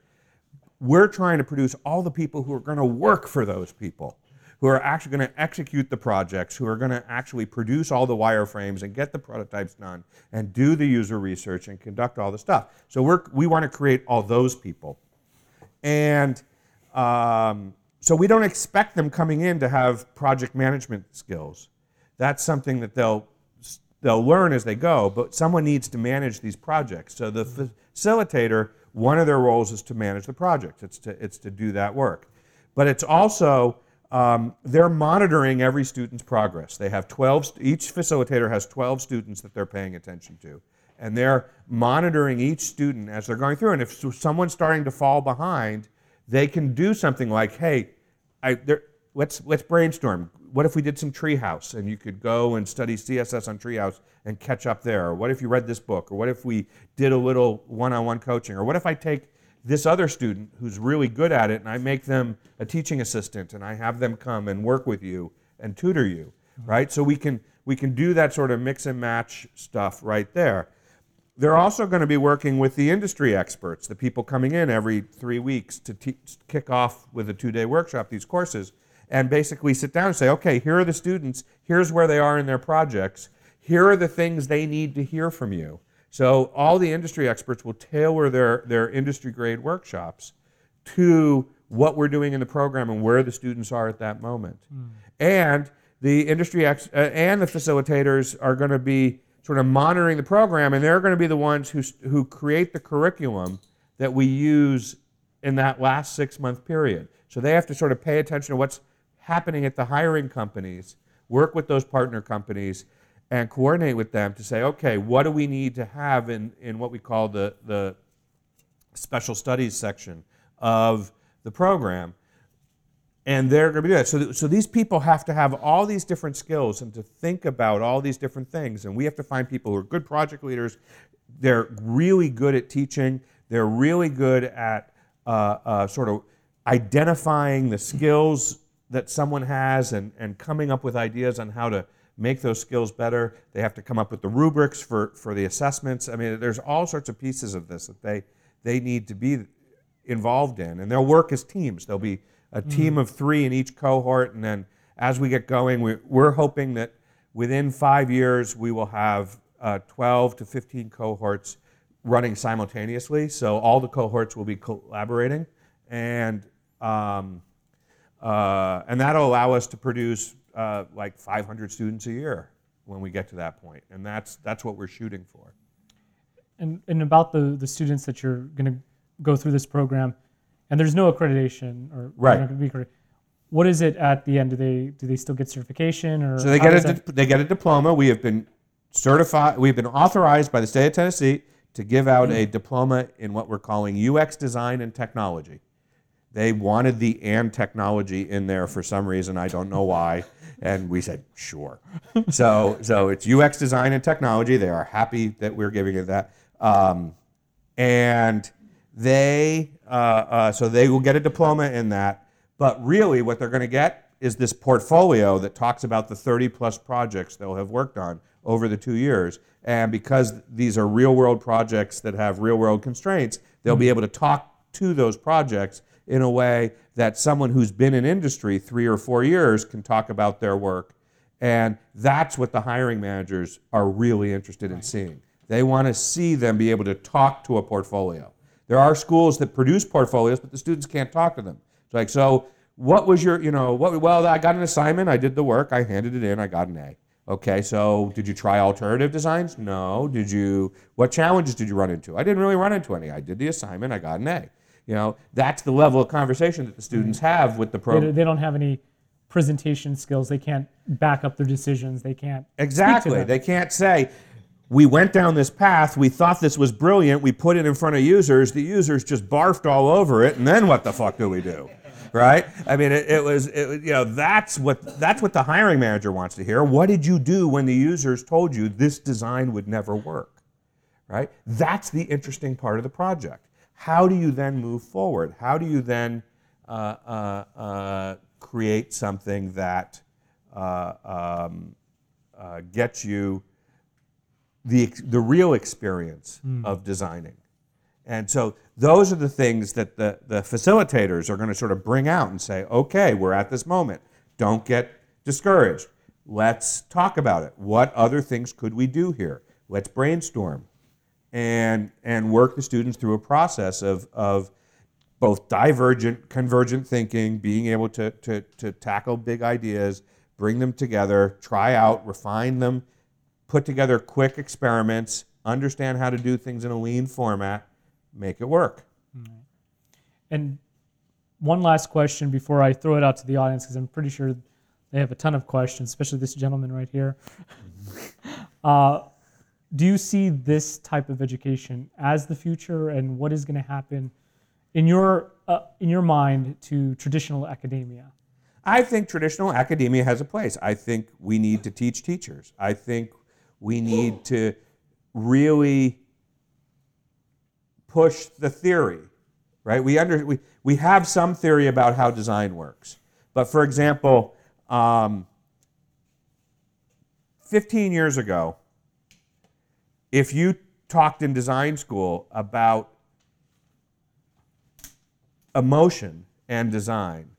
We're trying to produce all the people who are going to work for those people, who are actually going to execute the projects, who are going to actually produce all the wireframes and get the prototypes done and do the user research and conduct all the stuff. So we're, we want to create all those people. And um, so we don't expect them coming in to have project management skills. That's something that they'll they'll learn as they go, but someone needs to manage these projects. So the facilitator, one of their roles is to manage the project. It's to it's to do that work, but it's also um, they're monitoring every student's progress. They have 12. Each facilitator has 12 students that they're paying attention to, and they're monitoring each student as they're going through. And if someone's starting to fall behind, they can do something like, "Hey, I, let's let's brainstorm. What if we did some Treehouse, and you could go and study CSS on Treehouse and catch up there? Or what if you read this book? Or what if we did a little one-on-one coaching? Or what if I take this other student who's really good at it and I make them a teaching assistant and I have them come and work with you and tutor you, mm-hmm. right? So we can we can do that sort of mix and match stuff right there. They're also going to be working with the industry experts, the people coming in every three weeks to te- kick off with a two day workshop, these courses, and basically sit down and say, okay, here are the students, here's where they are in their projects, here are the things they need to hear from you. So all the industry experts will tailor their, their industry grade workshops to what we're doing in the program and where the students are at that moment. And the industry ex- uh, and the facilitators are going to be sort of monitoring the program, and they're going to be the ones who, who create the curriculum that we use in that last six month period. So they have to sort of pay attention to what's happening at the hiring companies, work with those partner companies, and coordinate with them to say, okay, what do we need to have in, in what we call the, the special studies section of the program? And they're going to be that. So, so these people have to have all these different skills and to think about all these different things. And we have to find people who are good project leaders. They're really good at teaching. They're really good at uh, uh, sort of identifying the skills that someone has and, and coming up with ideas on how to make those skills better. They have to come up with the rubrics for, for the assessments. I mean, there's all sorts of pieces of this that they, they need to be involved in. And they'll work as teams. There'll be a team of three in each cohort. And then as we get going, we, we're hoping that within five years, we will have uh, 12 to 15 cohorts running simultaneously. So all the cohorts will be collaborating and um, uh, and that'll allow us to produce uh, like 500 students a year when we get to that point, and that's that's what we're shooting for. And, and about the, the students that you're going to go through this program, and there's no accreditation or Right. they're not gonna be accredited. What is it at the end? Do they do they still get certification or So they get a that- they get a diploma. We have been certified. We've been authorized by the state of Tennessee to give out a diploma in what we're calling UX design and technology. They wanted the and technology in there for some reason. I don't know why. And we said, sure. so, so it's UX design and technology. They are happy that we're giving it that. Um, and they, uh, uh, so they will get a diploma in that. But really, what they're going to get is this portfolio that talks about the 30 plus projects they'll have worked on over the two years. And because these are real world projects that have real world constraints, they'll be able to talk to those projects in a way that someone who's been in industry three or four years can talk about their work. And that's what the hiring managers are really interested in seeing. They want to see them be able to talk to a portfolio. There are schools that produce portfolios, but the students can't talk to them. It's like, so what was your, you know, what, well, I got an assignment, I did the work, I handed it in, I got an A. Okay, so did you try alternative designs? No. Did you, what challenges did you run into? I didn't really run into any. I did the assignment, I got an A. You know, that's the level of conversation that the students have with the program. they don't have any presentation skills. They can't back up their decisions. They can't Exactly. They can't say, we went down this path, we thought this was brilliant, we put it in front of users, the users just barfed all over it, and then what the fuck do we do? Right? I mean, it, it was, it, was- you know, that's what, that's what the hiring manager wants to hear. What did you do when the users told you this design would never work? Right? That's the interesting part of the project. How do you then move forward? How do you then uh, uh, uh, create something that uh, um, uh, gets you the, the real experience of designing. And so those are the things that the, the facilitators are going to sort of bring out and say, okay, we're at this moment. Don't get discouraged. Let's talk about it. What other things could we do here? Let's brainstorm and, and work the students through a process of, of both divergent, convergent thinking, being able to, to, to tackle big ideas, bring them together, try out, refine them, put together quick experiments, understand how to do things in a lean format, make it work. And one last question before I throw it out to the audience, because I'm pretty sure they have a ton of questions, especially this gentleman right here. uh, do you see this type of education as the future, and what is going to happen in your uh, in your mind to traditional academia? I think traditional academia has a place. I think we need to teach teachers. I think we need to really push the theory, right? We, under, we, we have some theory about how design works. But for example, um, 15 years ago, if you talked in design school about emotion and design,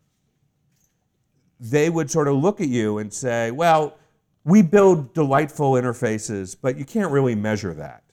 they would sort of look at you and say, well, we build delightful interfaces, but you can't really measure that.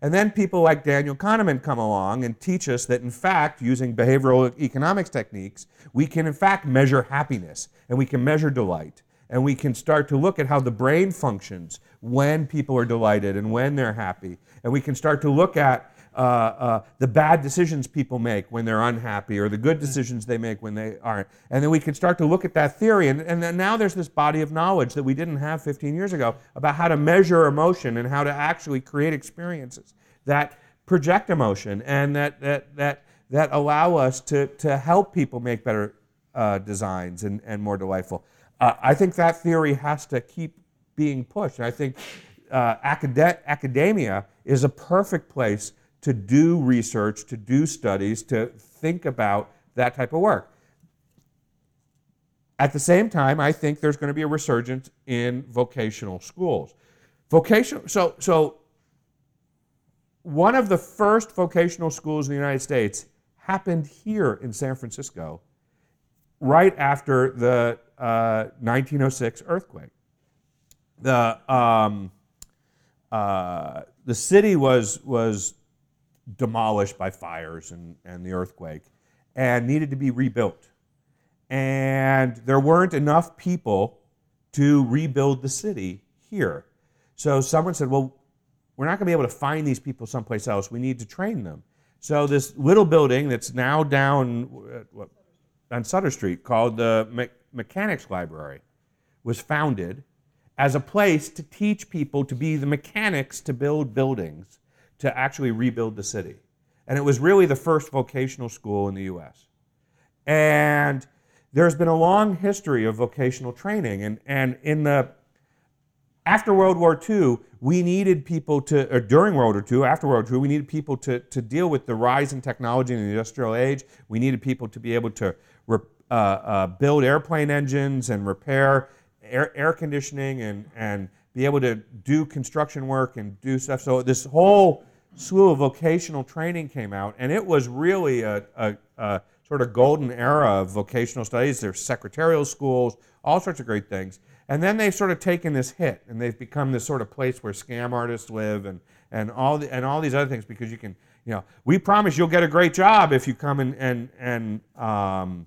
And then people like Daniel Kahneman come along and teach us that, in fact, using behavioral economics techniques, we can, in fact, measure happiness and we can measure delight. And we can start to look at how the brain functions when people are delighted and when they're happy. And we can start to look at uh, uh, the bad decisions people make when they're unhappy or the good decisions they make when they aren't. And then we can start to look at that theory. And, and then now there's this body of knowledge that we didn't have 15 years ago about how to measure emotion and how to actually create experiences that project emotion and that, that, that, that allow us to, to help people make better uh, designs and, and more delightful. Uh, I think that theory has to keep being pushed. And I think uh, acad- academia is a perfect place to do research, to do studies, to think about that type of work. At the same time, I think there's going to be a resurgence in vocational schools. Vocational, so, so one of the first vocational schools in the United States happened here in San Francisco right after the uh, 1906 earthquake. The, um, uh, the city was, was demolished by fires and, and the earthquake. and needed to be rebuilt. And there weren't enough people to rebuild the city here. So someone said, well, we're not going to be able to find these people someplace else. We need to train them. So this little building that's now down what, on Sutter Street called the Mechanics Library was founded as a place to teach people to be the mechanics to build buildings to actually rebuild the city. And it was really the first vocational school in the US. And there's been a long history of vocational training. And, and in the after World War II, we needed people to, or during World War II, after World War II, we needed people to, to deal with the rise in technology in the industrial age. We needed people to be able to uh, uh, build airplane engines and repair air, air conditioning and, and be able to do construction work and do stuff. So this whole slew of vocational training came out, and it was really a, a, a sort of golden era of vocational studies. There's secretarial schools, all sorts of great things. And then they've sort of taken this hit, and they've become this sort of place where scam artists live, and, and all the, and all these other things because you can, you know, we promise you'll get a great job if you come and and and um,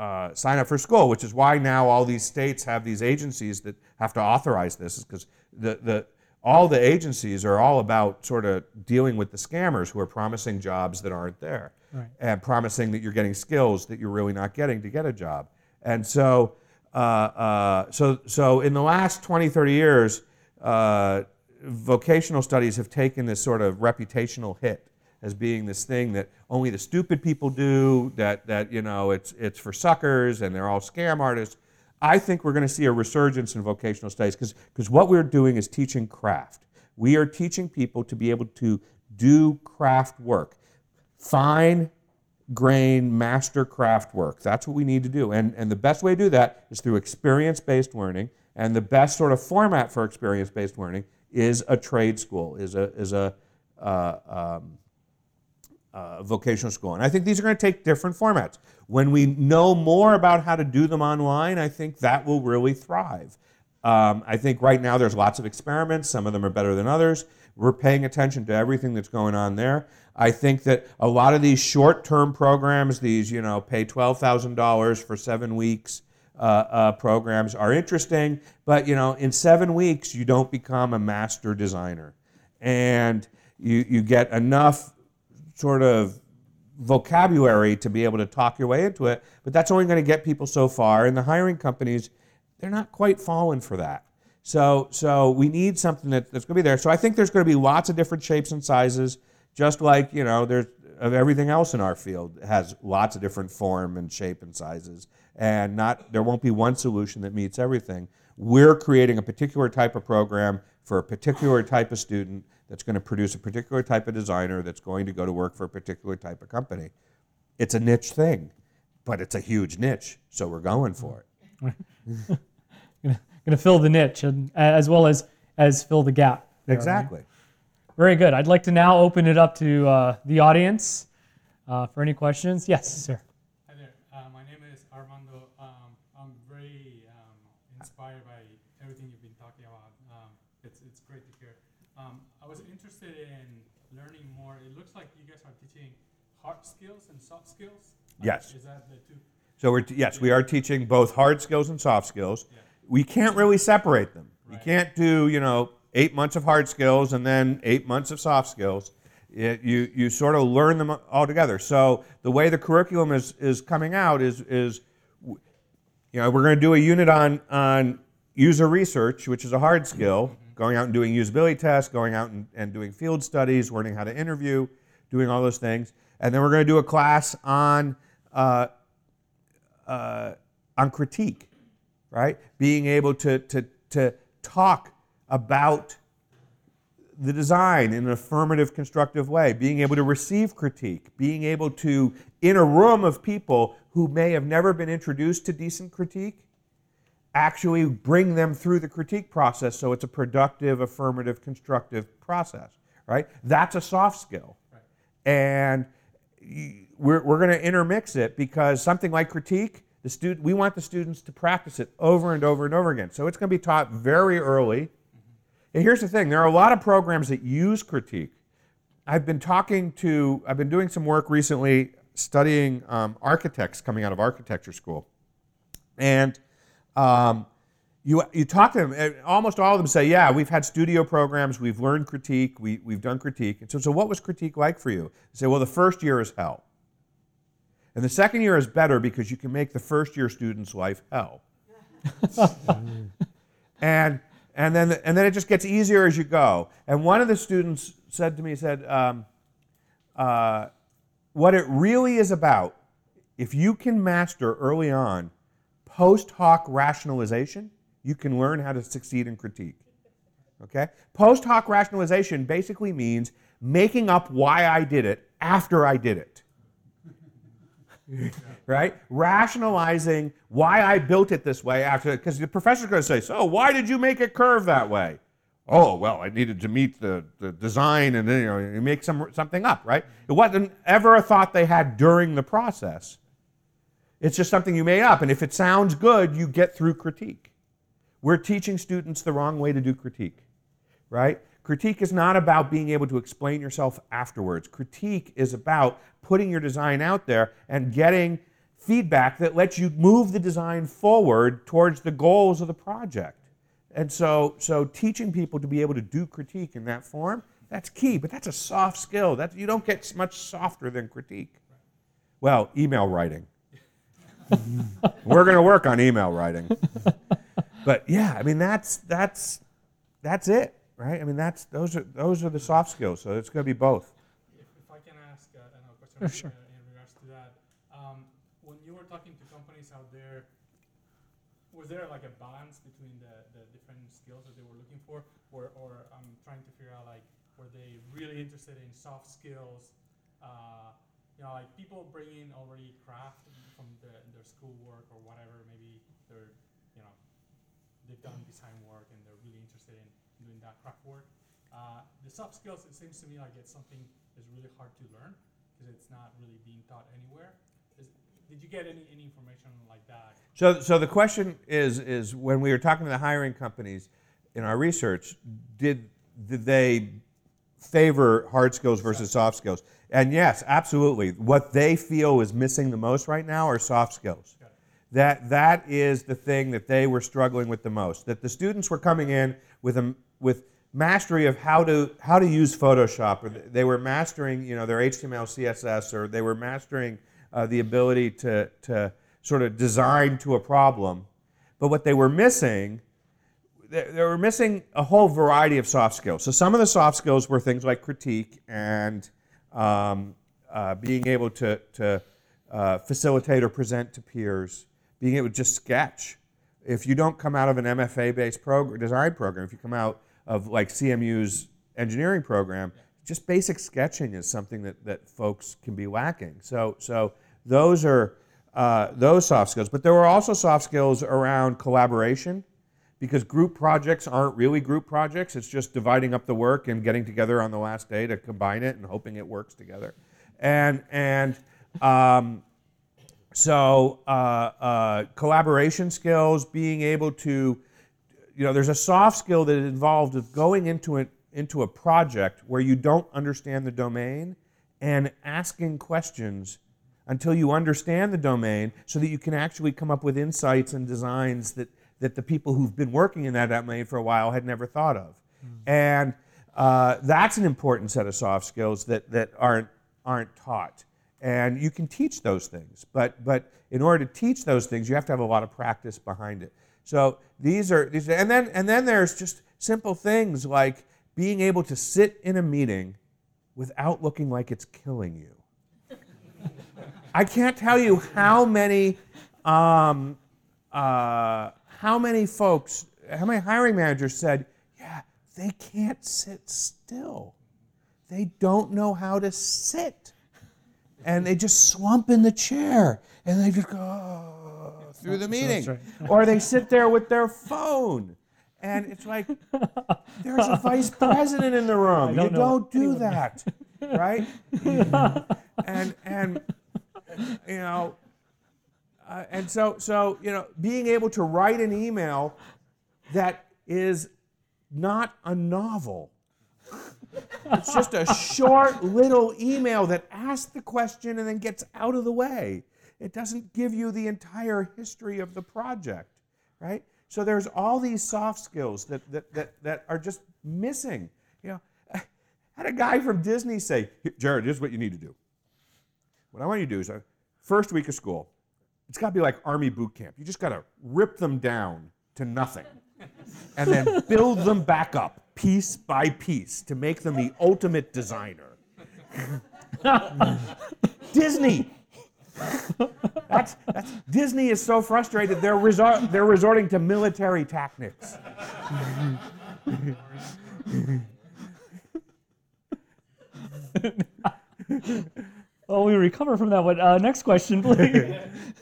uh, sign up for school, which is why now all these states have these agencies that have to authorize this, because the the all the agencies are all about sort of dealing with the scammers who are promising jobs that aren't there right. and promising that you're getting skills that you're really not getting to get a job. And so, uh, uh, so, so in the last 20, 30 years, uh, vocational studies have taken this sort of reputational hit as being this thing that only the stupid people do, that, that you know, it's, it's for suckers and they're all scam artists. I think we're going to see a resurgence in vocational studies because what we're doing is teaching craft. We are teaching people to be able to do craft work, fine grain master craft work. That's what we need to do. And, and the best way to do that is through experience based learning. And the best sort of format for experience based learning is a trade school, is a, is a uh, um, uh, vocational school. And I think these are going to take different formats. When we know more about how to do them online, I think that will really thrive. Um, I think right now there's lots of experiments. Some of them are better than others. We're paying attention to everything that's going on there. I think that a lot of these short-term programs, these you know, pay twelve thousand dollars for seven weeks uh, uh, programs, are interesting. But you know, in seven weeks, you don't become a master designer, and you you get enough sort of vocabulary to be able to talk your way into it, but that's only going to get people so far. And the hiring companies, they're not quite falling for that. So, so we need something that, that's going to be there. So I think there's going to be lots of different shapes and sizes, just like you know, there's of everything else in our field has lots of different form and shape and sizes, and not there won't be one solution that meets everything. We're creating a particular type of program for a particular type of student that's going to produce a particular type of designer that's going to go to work for a particular type of company. It's a niche thing, but it's a huge niche, so we're going for it. going to fill the niche and, as well as as fill the gap. There, exactly. Right? Very good. I'd like to now open it up to uh, the audience uh, for any questions. Yes, sir. Hi there. Uh, my name is Armando. Um, I'm very um, inspired by everything you've been talking about. Um, it's, it's great to hear. Um, I was interested in learning more. It looks like you guys are teaching hard skills and soft skills. Yes. Is that the two? So we're t- yes, we are teaching both hard skills and soft skills. Yeah. We can't really separate them. Right. You can't do you know eight months of hard skills and then eight months of soft skills. It, you you sort of learn them all together. So the way the curriculum is is coming out is is you know we're going to do a unit on on user research, which is a hard skill going out and doing usability tests, going out and, and doing field studies, learning how to interview, doing all those things. And then we're going to do a class on, uh, uh, on critique, right? Being able to, to, to talk about the design in an affirmative, constructive way, being able to receive critique, being able to, in a room of people who may have never been introduced to decent critique, actually bring them through the critique process so it's a productive, affirmative, constructive process, right? That's a soft skill. Right. And we're, we're going to intermix it because something like critique, the student, we want the students to practice it over and over and over again. So it's going to be taught very early. Mm-hmm. And here's the thing there are a lot of programs that use critique. I've been talking to, I've been doing some work recently studying um, architects coming out of architecture school, and um, you you talk to them. And almost all of them say, "Yeah, we've had studio programs. We've learned critique. We we've done critique." And so, so what was critique like for you? They say, "Well, the first year is hell." And the second year is better because you can make the first year student's life hell. and and then and then it just gets easier as you go. And one of the students said to me, he said, um, uh, "What it really is about, if you can master early on post hoc rationalization, you can learn how to succeed in critique." Okay, post hoc rationalization basically means making up why I did it after I did it right? Rationalizing why I built it this way after, because the professor's going to say, so why did you make it curve that way? Oh, well, I needed to meet the, the design and then you, know, you make some, something up, right? It wasn't ever a thought they had during the process. It's just something you made up. And if it sounds good, you get through critique. We're teaching students the wrong way to do critique, right? Critique is not about being able to explain yourself afterwards. Critique is about putting your design out there and getting feedback that lets you move the design forward towards the goals of the project. And so, so teaching people to be able to do critique in that form, that's key, but that's a soft skill. That, you don't get much softer than critique. Well, email writing. We're going to work on email writing. but yeah, I mean that's that's that's it right? I mean, that's those are those are the soft skills. So it's going to be both. If, if I can ask uh, another question sure. uh, in regards to that, um, when you were talking to companies out there, was there like a balance between the, the different skills that they were looking for, or or I'm trying to figure out like were they really interested in soft skills? Uh, you know, like people bring in already craft from the, their schoolwork or whatever. Maybe they're, you know, they've done design work and they're really interested in doing that craft work. Uh, the soft skills, it seems to me like it's something that's really hard to learn because it's not really being taught anywhere. Is, did you get any, any information like that? So, so the question is, is when we were talking to the hiring companies in our research, did, did they favor hard skills versus soft skills? And yes, absolutely. What they feel is missing the most right now are soft skills. That, that is the thing that they were struggling with the most. That the students were coming in with a, with mastery of how to how to use Photoshop, or they were mastering you know their HTML, CSS, or they were mastering uh, the ability to to sort of design to a problem. But what they were missing, they, they were missing a whole variety of soft skills. So some of the soft skills were things like critique and um, uh, being able to to uh, facilitate or present to peers, being able to just sketch. If you don't come out of an MFA-based program, design program, if you come out of like CMU's engineering program, just basic sketching is something that, that folks can be lacking. So, so those are uh, those soft skills. But there were also soft skills around collaboration because group projects aren't really group projects. It's just dividing up the work and getting together on the last day to combine it and hoping it works together. And, and um, so uh, uh, collaboration skills, being able to you know, there's a soft skill that is involved with going into it into a project where you don't understand the domain and asking questions until you understand the domain so that you can actually come up with insights and designs that, that the people who've been working in that domain for a while had never thought of. Mm. And uh, that's an important set of soft skills that, that aren't, aren't taught. And you can teach those things, but, but in order to teach those things, you have to have a lot of practice behind it. So these are these, and then and then there's just simple things like being able to sit in a meeting without looking like it's killing you. I can't tell you how many um, uh, how many folks, how many hiring managers said, yeah, they can't sit still. They don't know how to sit. And they just slump in the chair and they just go, oh through the meeting. Right. or they sit there with their phone. And it's like, there's a vice president in the room. Don't you don't do that, right? and and you know, uh, and so so you know, being able to write an email that is not a novel It's just a short little email that asks the question and then gets out of the way. It doesn't give you the entire history of the project, right? So there's all these soft skills that, that, that, that are just missing. You know, had a guy from Disney say, Jared, here's what you need to do. What I want you to do is, uh, first week of school, it's got to be like Army boot camp. You just got to rip them down to nothing and then build them back up piece by piece to make them the ultimate designer. Disney. That's, that's, Disney is so frustrated they're, resor- they're resorting to military tactics. well, we recover from that one. Uh, next question, please.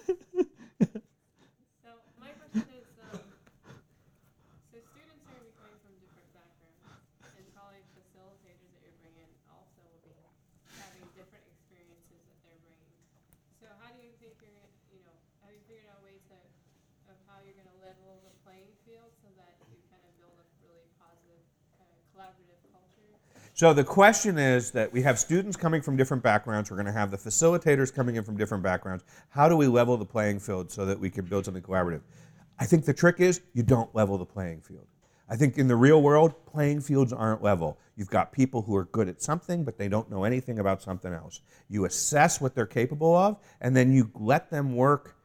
So the question is that we have students coming from different backgrounds. We're going to have the facilitators coming in from different backgrounds. How do we level the playing field so that we can build something collaborative? I think the trick is you don't level the playing field. I think in the real world, playing fields aren't level. You've got people who are good at something, but they don't know anything about something else. You assess what they're capable of, and then you let them work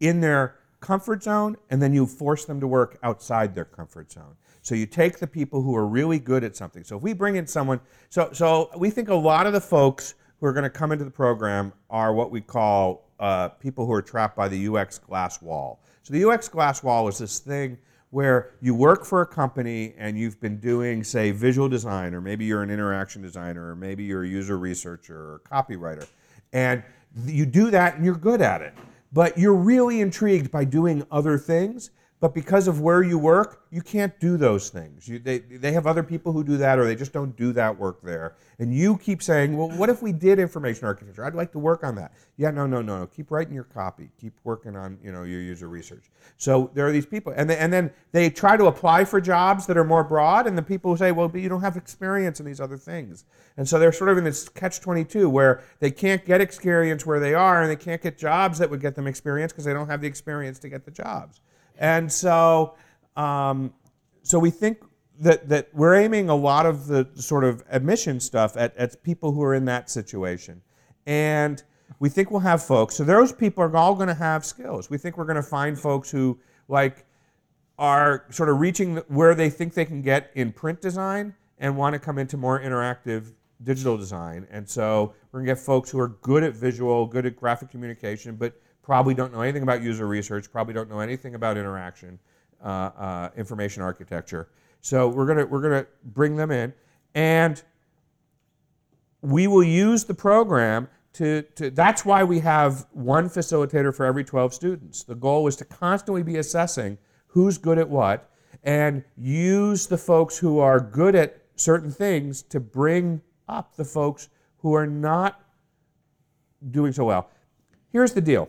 in their comfort zone, and then you force them to work outside their comfort zone. So you take the people who are really good at something. So if we bring in someone, so, so we think a lot of the folks who are going to come into the program are what we call uh, people who are trapped by the UX glass wall. So the UX glass wall is this thing where you work for a company and you've been doing, say, visual design, or maybe you're an interaction designer, or maybe you're a user researcher or copywriter. And you do that and you're good at it. But you're really intrigued by doing other things. But because of where you work, you can't do those things. You, they, they have other people who do that, or they just don't do that work there. And you keep saying, well, what if we did information architecture? I'd like to work on that. Yeah, no, no, no, no. Keep writing your copy. Keep working on you know your user research. So there are these people, and, they, and then they try to apply for jobs that are more broad, and the people say, well, but you don't have experience in these other things. And so they're sort of in this catch-22 where they can't get experience where they are, and they can't get jobs that would get them experience because they don't have the experience to get the jobs. And so, um, so we think that, that we're aiming a lot of the sort of admission stuff at, at people who are in that situation. And we think we'll have folks, so those people are all going to have skills. We think we're going to find folks who, like, are sort of reaching where they think they can get in print design and want to come into more interactive digital design. And so we're going to get folks who are good at visual, good at graphic communication, but probably don't know anything about user research, probably don't know anything about interaction, uh, uh, information architecture. So we're gonna we're gonna bring them in, and we will use the program to, to that's why we have one facilitator for every 12 students. The goal is to constantly be assessing who's good at what and use the folks who are good at certain things to bring up the folks who are not doing so well. Here's the deal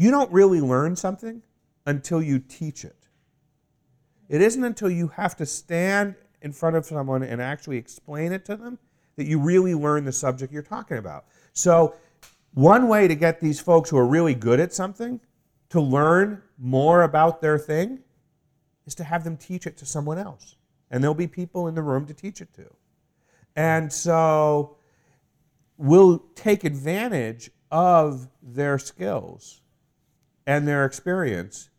you don't really learn something until you teach it. It isn't until you have to stand in front of someone and actually explain it to them that you really learn the subject you're talking about. So, one way to get these folks who are really good at something to learn more about their thing is to have them teach it to someone else. And there'll be people in the room to teach it to. And so we'll take advantage of their skills and their experience,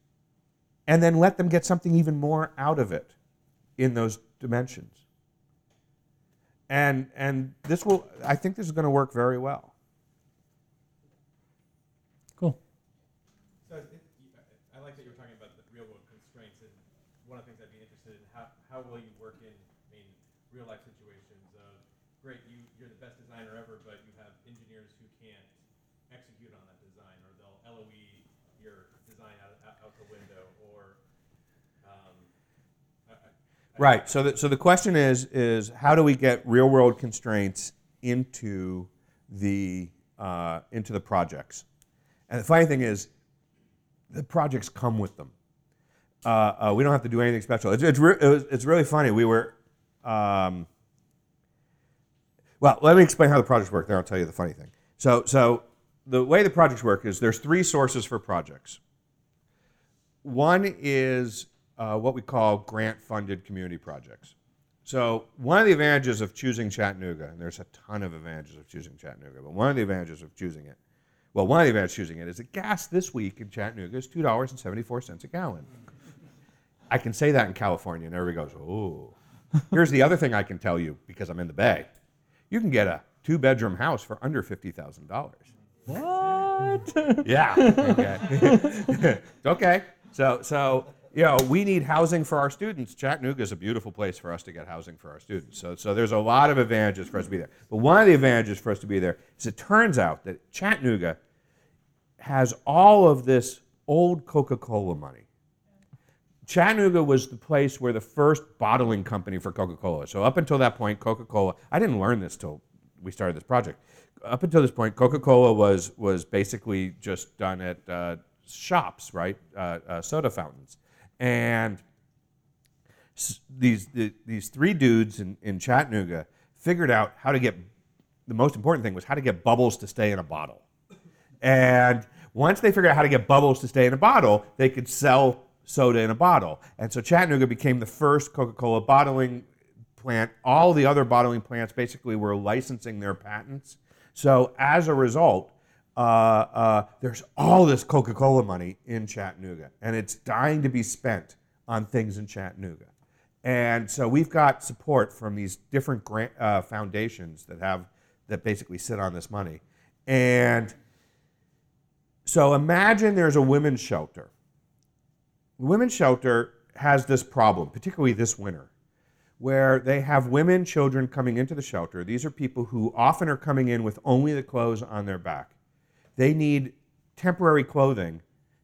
and then let them get something even more out of it in those dimensions. And, and this will, I think this is going to work very well. Cool. So I like that you're talking about the real world constraints, and one of the things I'd be interested in, how, how will you work in, I mean, real life situations of, great, you, you're the best designer ever, but you have engineers who can't execute on that design, or they'll LOE your design out, out the window, or um, I, I, Right. So the, so the question is is how do we get real world constraints into the uh, into the projects? And the funny thing is, the projects come with them. Uh, uh, we don't have to do anything special. It's it's, re- it was, it's really funny. We were um, Well, let me explain how the projects work. Then I'll tell you the funny thing. So, so the way the projects work is there's three sources for projects. One is uh, what we call grant-funded community projects. So one of the advantages of choosing Chattanooga, and there's a ton of advantages of choosing Chattanooga, but one of the advantages of choosing it, well, one of the advantages of choosing it is that gas this week in Chattanooga is two dollars and seventy-four cents a gallon. I can say that in California, and everybody goes, "Oh." Here's the other thing I can tell you because I'm in the Bay. You can get a two-bedroom house for under fifty thousand dollars. What? Yeah. Okay. okay. So, so you know, we need housing for our students. Chattanooga is a beautiful place for us to get housing for our students. So, so there's a lot of advantages for us to be there. But one of the advantages for us to be there is it turns out that Chattanooga has all of this old Coca-Cola money. Chattanooga was the place where the first bottling company for Coca-Cola. So up until that point, Coca-Cola. I didn't learn this till we started this project. Up until this point, Coca-Cola was was basically just done at uh, shops, right? Uh, uh, soda fountains, and these the, these three dudes in, in Chattanooga figured out how to get. The most important thing was how to get bubbles to stay in a bottle. And once they figured out how to get bubbles to stay in a bottle, they could sell soda in a bottle. And so Chattanooga became the first Coca Cola bottling plant. All the other bottling plants basically were licensing their patents. So as a result, uh, uh, there's all this Coca Cola money in Chattanooga, and it's dying to be spent on things in Chattanooga. And so we've got support from these different grant, uh, foundations that have that basically sit on this money. And so imagine there's a women's shelter. The women's shelter has this problem, particularly this winter, where they have women, children coming into the shelter. These are people who often are coming in with only the clothes on their back. They need temporary clothing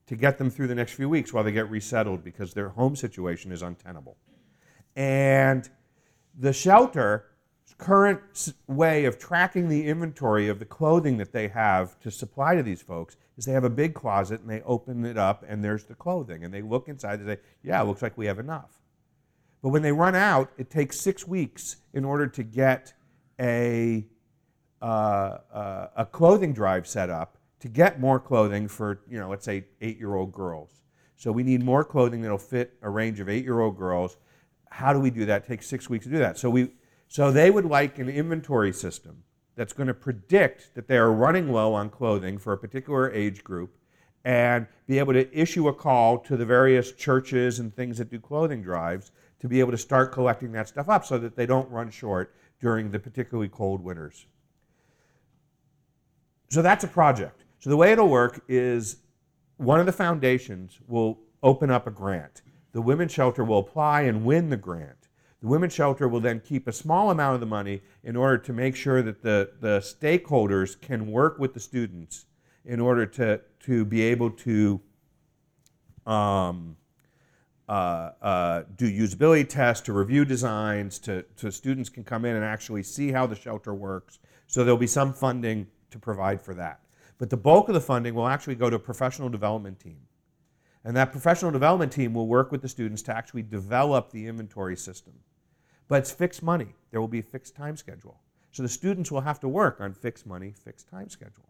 to get them through the next few weeks while they get resettled because their home situation is untenable. And the shelter current way of tracking the inventory of the clothing that they have to supply to these folks is they have a big closet and they open it up and there's the clothing and they look inside and say, yeah, it looks like we have enough. But when they run out, it takes six weeks in order to get a, uh, uh, a clothing drive set up to get more clothing for, you know, let's say eight year old girls. So we need more clothing that'll fit a range of eight year old girls. How do we do that? It takes six weeks to do that. So, we, so they would like an inventory system that's going to predict that they are running low on clothing for a particular age group and be able to issue a call to the various churches and things that do clothing drives to be able to start collecting that stuff up so that they don't run short during the particularly cold winters. So that's a project. So the way it'll work is one of the foundations will open up a grant. The women's shelter will apply and win the grant. The women's shelter will then keep a small amount of the money in order to make sure that the, the stakeholders can work with the students in order to, to be able to um, uh, uh, do usability tests, to review designs, to, to students can come in and actually see how the shelter works. So there'll be some funding to provide for that. But the bulk of the funding will actually go to a professional development team. And that professional development team will work with the students to actually develop the inventory system. But it's fixed money. There will be a fixed time schedule. So the students will have to work on fixed money, fixed time schedule.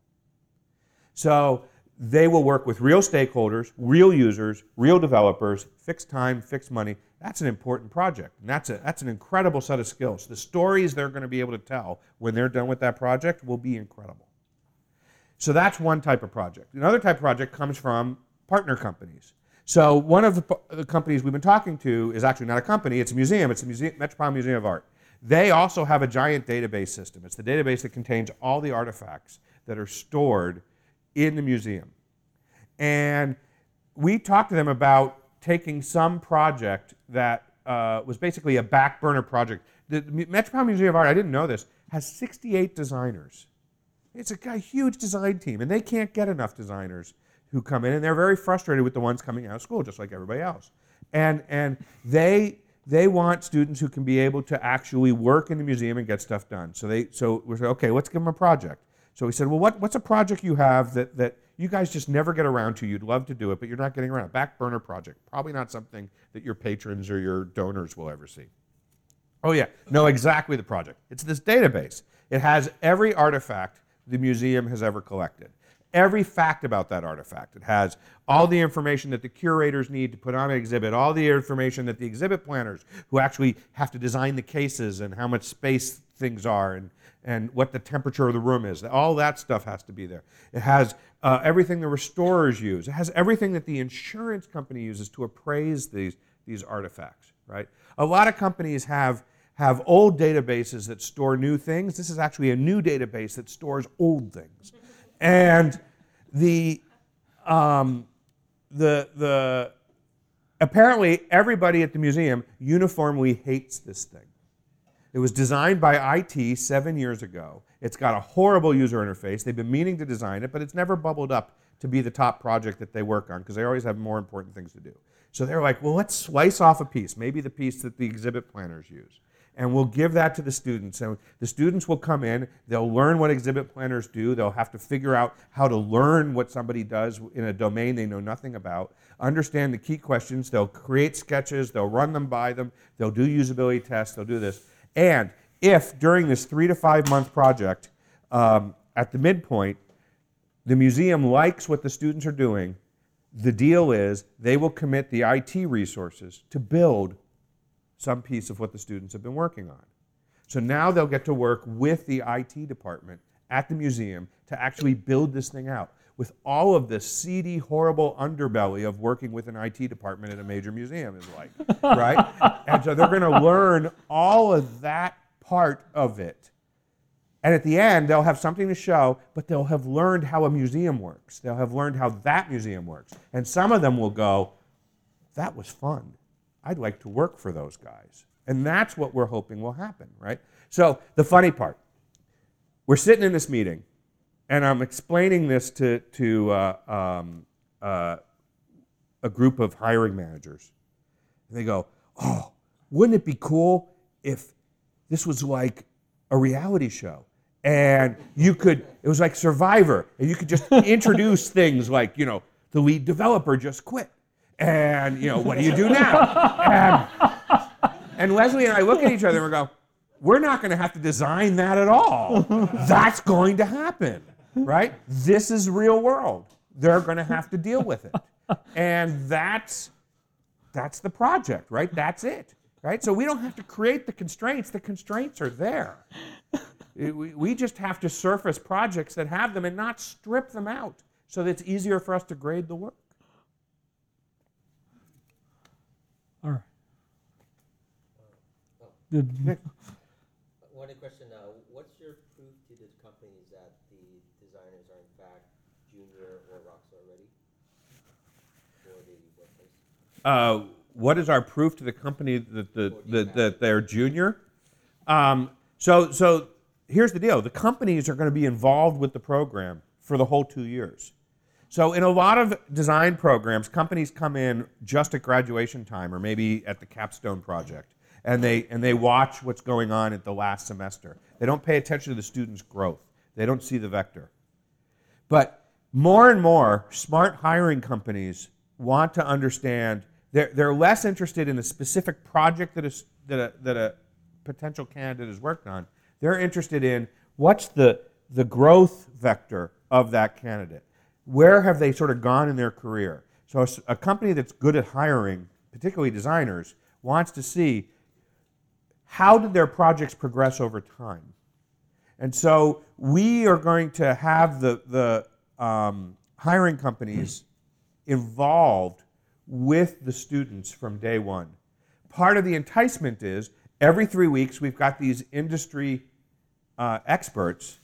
So they will work with real stakeholders, real users, real developers, fixed time, fixed money. That's an important project. And that's, a, that's an incredible set of skills. The stories they're going to be able to tell when they're done with that project will be incredible. So that's one type of project. Another type of project comes from partner companies. So one of the, the companies we've been talking to is actually not a company, it's a museum. It's the museum, Metropolitan Museum of Art. They also have a giant database system. It's the database that contains all the artifacts that are stored in the museum. And we talked to them about taking some project that uh, was basically a back burner project. The Metropolitan Museum of Art, I didn't know this, has 68 designers. It's a, a huge design team, and they can't get enough designers who come in, and they're very frustrated with the ones coming out of school, just like everybody else. And, and they, they want students who can be able to actually work in the museum and get stuff done. So, they, so we said, okay, let's give them a project. So we said, well, what, what's a project you have that, that you guys just never get around to? You'd love to do it, but you're not getting around. Back burner project. Probably not something that your patrons or your donors will ever see. Oh, yeah. Know exactly the project. It's this database. It has every artifact the museum has ever collected. Every fact about that artifact. It has all the information that the curators need to put on an exhibit, all the information that the exhibit planners, who actually have to design the cases and how much space things are and, and what the temperature of the room is. All that stuff has to be there. It has uh, everything the restorers use. It has everything that the insurance company uses to appraise these, these artifacts, right? A lot of companies have have old databases that store new things. This is actually a new database that stores old things. And the, um, the, the, apparently everybody at the museum uniformly hates this thing. It was designed by IT seven years ago. It's got a horrible user interface. They've been meaning to design it, but it's never bubbled up to be the top project that they work on because they always have more important things to do. So they're like, well, let's slice off a piece, maybe the piece that the exhibit planners use and we'll give that to the students. And the students will come in, they'll learn what exhibit planners do, they'll have to figure out how to learn what somebody does in a domain they know nothing about, understand the key questions, they'll create sketches, they'll run them by them, they'll do usability tests, they'll do this. And if during this three to five month project, um, at the midpoint, the museum likes what the students are doing, the deal is they will commit the IT resources to build some piece of what the students have been working on. So now they'll get to work with the IT department at the museum to actually build this thing out with all of the seedy, horrible underbelly of working with an IT department at a major museum is like, right? And so they're going to learn all of that part of it. And at the end, they'll have something to show, but they'll have learned how a museum works. They'll have learned how that museum works. And some of them will go, that was fun. I'd like to work for those guys. And that's what we're hoping will happen, right? So the funny part, we're sitting in this meeting, and I'm explaining this to, to uh, um, uh, a group of hiring managers. And they go, Oh, wouldn't it be cool if this was like a reality show? And you could, it was like Survivor, and you could just introduce things like, you know, the lead developer just quit and, you know, what do you do now? And, and Leslie and I look at each other and we go, we're not going to have to design that at all. That's going to happen, right? This is real world. They're going to have to deal with it. And that's that's the project, right? That's it, right? So we don't have to create the constraints. The constraints are there. We just have to surface projects that have them and not strip them out so that it's easier for us to grade the work. All right. The, One question, uh, what's your proof to the companies that the designers are in fact junior or rockstar ready for the workplace? Uh, what is our proof to the company that the, the that they're junior? Um, so so here's the deal: the companies are going to be involved with the program for the whole two years. So, in a lot of design programs, companies come in just at graduation time or maybe at the capstone project, and they, and they watch what's going on at the last semester. They don't pay attention to the student's growth, they don't see the vector. But more and more, smart hiring companies want to understand, they're, they're less interested in the specific project that, a, that a potential candidate has worked on. They're interested in what's the, the growth vector of that candidate where have they sort of gone in their career? So a, company that's good at hiring, particularly designers, wants to see how did their projects progress over time. And so we are going to have the, the um, hiring companies involved with the students from day one. Part of the enticement is every three weeks we've got these industry uh, experts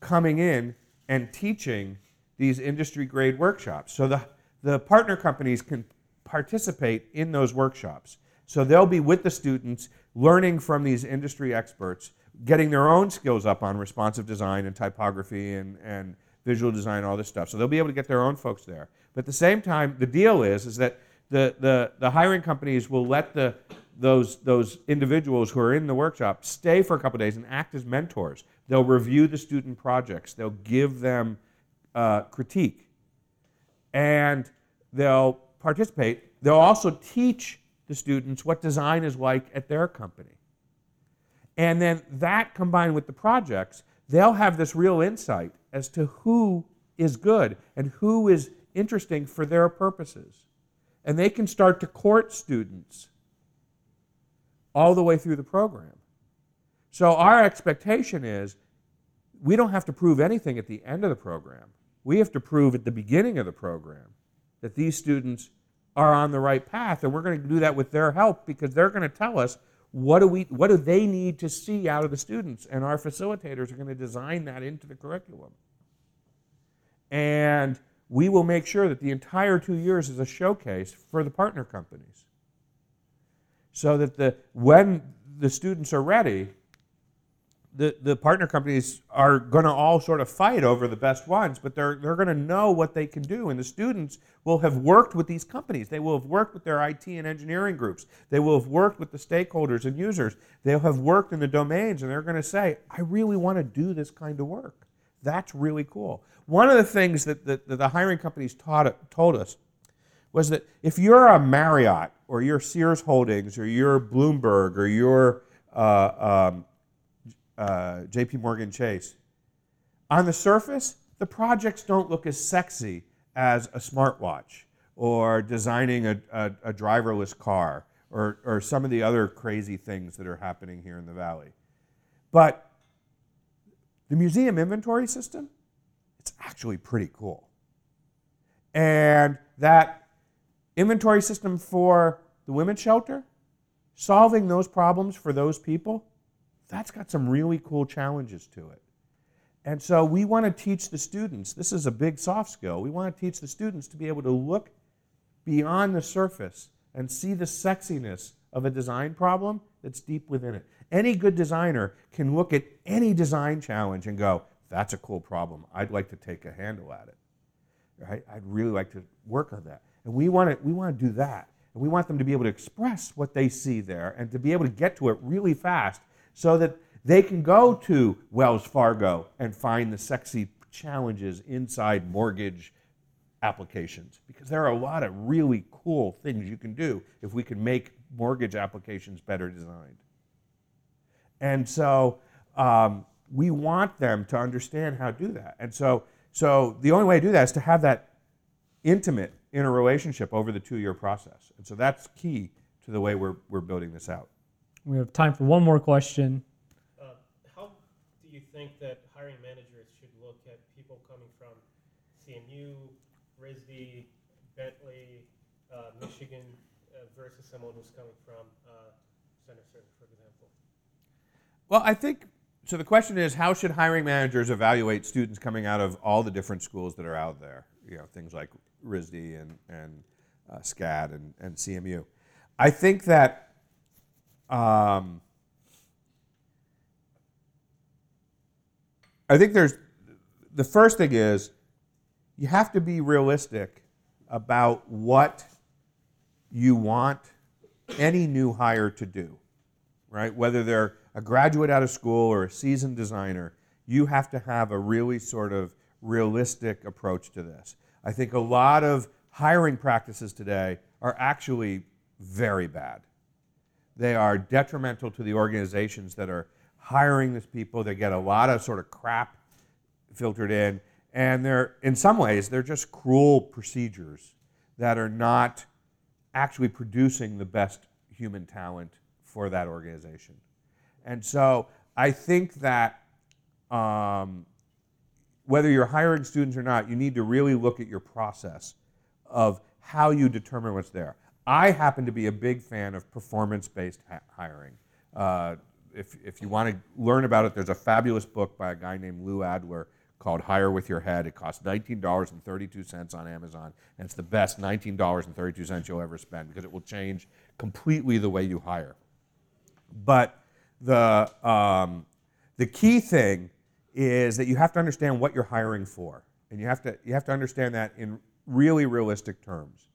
coming in and teaching these industry grade workshops. So the, the partner companies can participate in those workshops. So they'll be with the students, learning from these industry experts, getting their own skills up on responsive design and typography and, and visual design, all this stuff. So they'll be able to get their own folks there. But at the same time, the deal is, is that the, the, the hiring companies will let the, those, those individuals who are in the workshop stay for a couple days and act as mentors. They'll review the student projects. They'll give them uh, critique. And they'll participate. They'll also teach the students what design is like at their company. And then that combined with the projects, they'll have this real insight as to who is good and who is interesting for their purposes. And they can start to court students all the way through the program. So our expectation is we don't have to prove anything at the end of the program. We have to prove at the beginning of the program that these students are on the right path, and we're going to do that with their help because they're going to tell us what do we what do they need to see out of the students, and our facilitators are going to design that into the curriculum. And we will make sure that the entire two years is a showcase for the partner companies, so that the when the students are ready, the, the partner companies are going to all sort of fight over the best ones, but they're, they're going to know what they can do. And the students will have worked with these companies. They will have worked with their IT and engineering groups. They will have worked with the stakeholders and users. They'll have worked in the domains, and they're going to say, I really want to do this kind of work. That's really cool. One of the things that, that, that the hiring companies taught, told us was that if you're a Marriott or you're Sears Holdings or you're Bloomberg or you're uh, um, uh, JP Morgan Chase. On the surface, the projects don't look as sexy as a smartwatch or designing a, a, a driverless car or, or some of the other crazy things that are happening here in the valley. But the museum inventory system, it's actually pretty cool. And that inventory system for the women's shelter, solving those problems for those people, that's got some really cool challenges to it. And so we want to teach the students, this is a big soft skill, we want to teach the students to be able to look beyond the surface and see the sexiness of a design problem that's deep within it. Any good designer can look at any design challenge and go, that's a cool problem. I'd like to take a handle at it. Right? I'd really like to work on that. And we want to, we want to do that. And we want them to be able to express what they see there and to be able to get to it really fast so that they can go to Wells Fargo and find the sexy challenges inside mortgage applications because there are a lot of really cool things you can do if we can make mortgage applications better designed. And so um, we want them to understand how to do that. And so, so the only way to do that is to have that intimate interrelationship over the two year process. And so that's key to the way we're, we're building this out. We have time for one more question. Uh, how do you think that hiring managers should look at people coming from CMU, RISD, Bentley, uh, Michigan uh, versus someone who's coming from uh, Center for example? Well, I think so. The question is, how should hiring managers evaluate students coming out of all the different schools that are out there? You know, things like RISD and and uh, SCAD and, and CMU. I think that um, I think there's the first thing is you have to be realistic about what you want any new hire to do, right? Whether they're a graduate out of school or a seasoned designer, you have to have a really sort of realistic approach to this. I think a lot of hiring practices today are actually very bad. They are detrimental to the organizations that are hiring these people. They get a lot of sort of crap filtered in. And they're, in some ways, they're just cruel procedures that are not actually producing the best human talent for that organization. And so I think that um, whether you're hiring students or not, you need to really look at your process of how you determine what's there. I happen to be a big fan of performance based ha- hiring. Uh, if, if you want to learn about it, there's a fabulous book by a guy named Lou Adler called Hire with Your Head. It costs $19.32 on Amazon, and it's the best $19.32 you'll ever spend because it will change completely the way you hire. But the, um, the key thing is that you have to understand what you're hiring for, and you have to, you have to understand that in really realistic terms.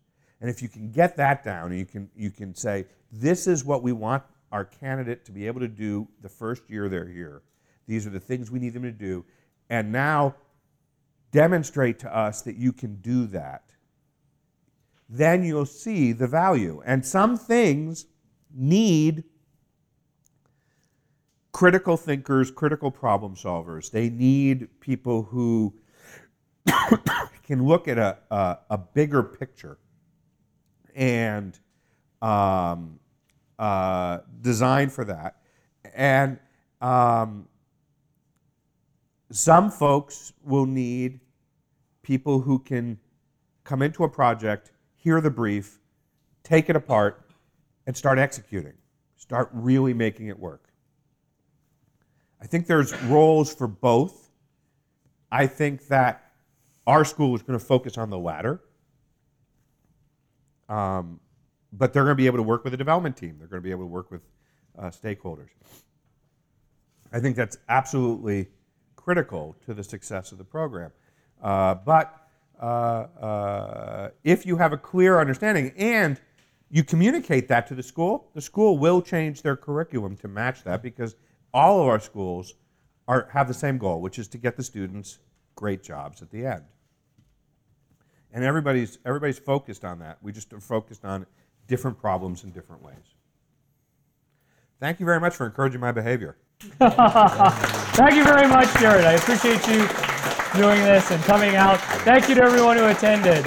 And if you can get that down, you can, you can say, this is what we want our candidate to be able to do the first year they're here. These are the things we need them to do. And now demonstrate to us that you can do that. Then you'll see the value. And some things need critical thinkers, critical problem solvers. They need people who can look at a, a, a bigger picture and um, uh, design for that. And um, some folks will need people who can come into a project, hear the brief, take it apart, and start executing. Start really making it work. I think there's roles for both. I think that our school is going to focus on the latter. Um, but they're going to be able to work with a development team. They're going to be able to work with uh, stakeholders. I think that's absolutely critical to the success of the program. Uh, but uh, uh, if you have a clear understanding and you communicate that to the school, the school will change their curriculum to match that because all of our schools are, have the same goal, which is to get the students great jobs at the end. And everybody's, everybody's focused on that. We just are focused on different problems in different ways. Thank you very much for encouraging my behavior. Thank you very much, Jared. I appreciate you doing this and coming out. Thank you to everyone who attended.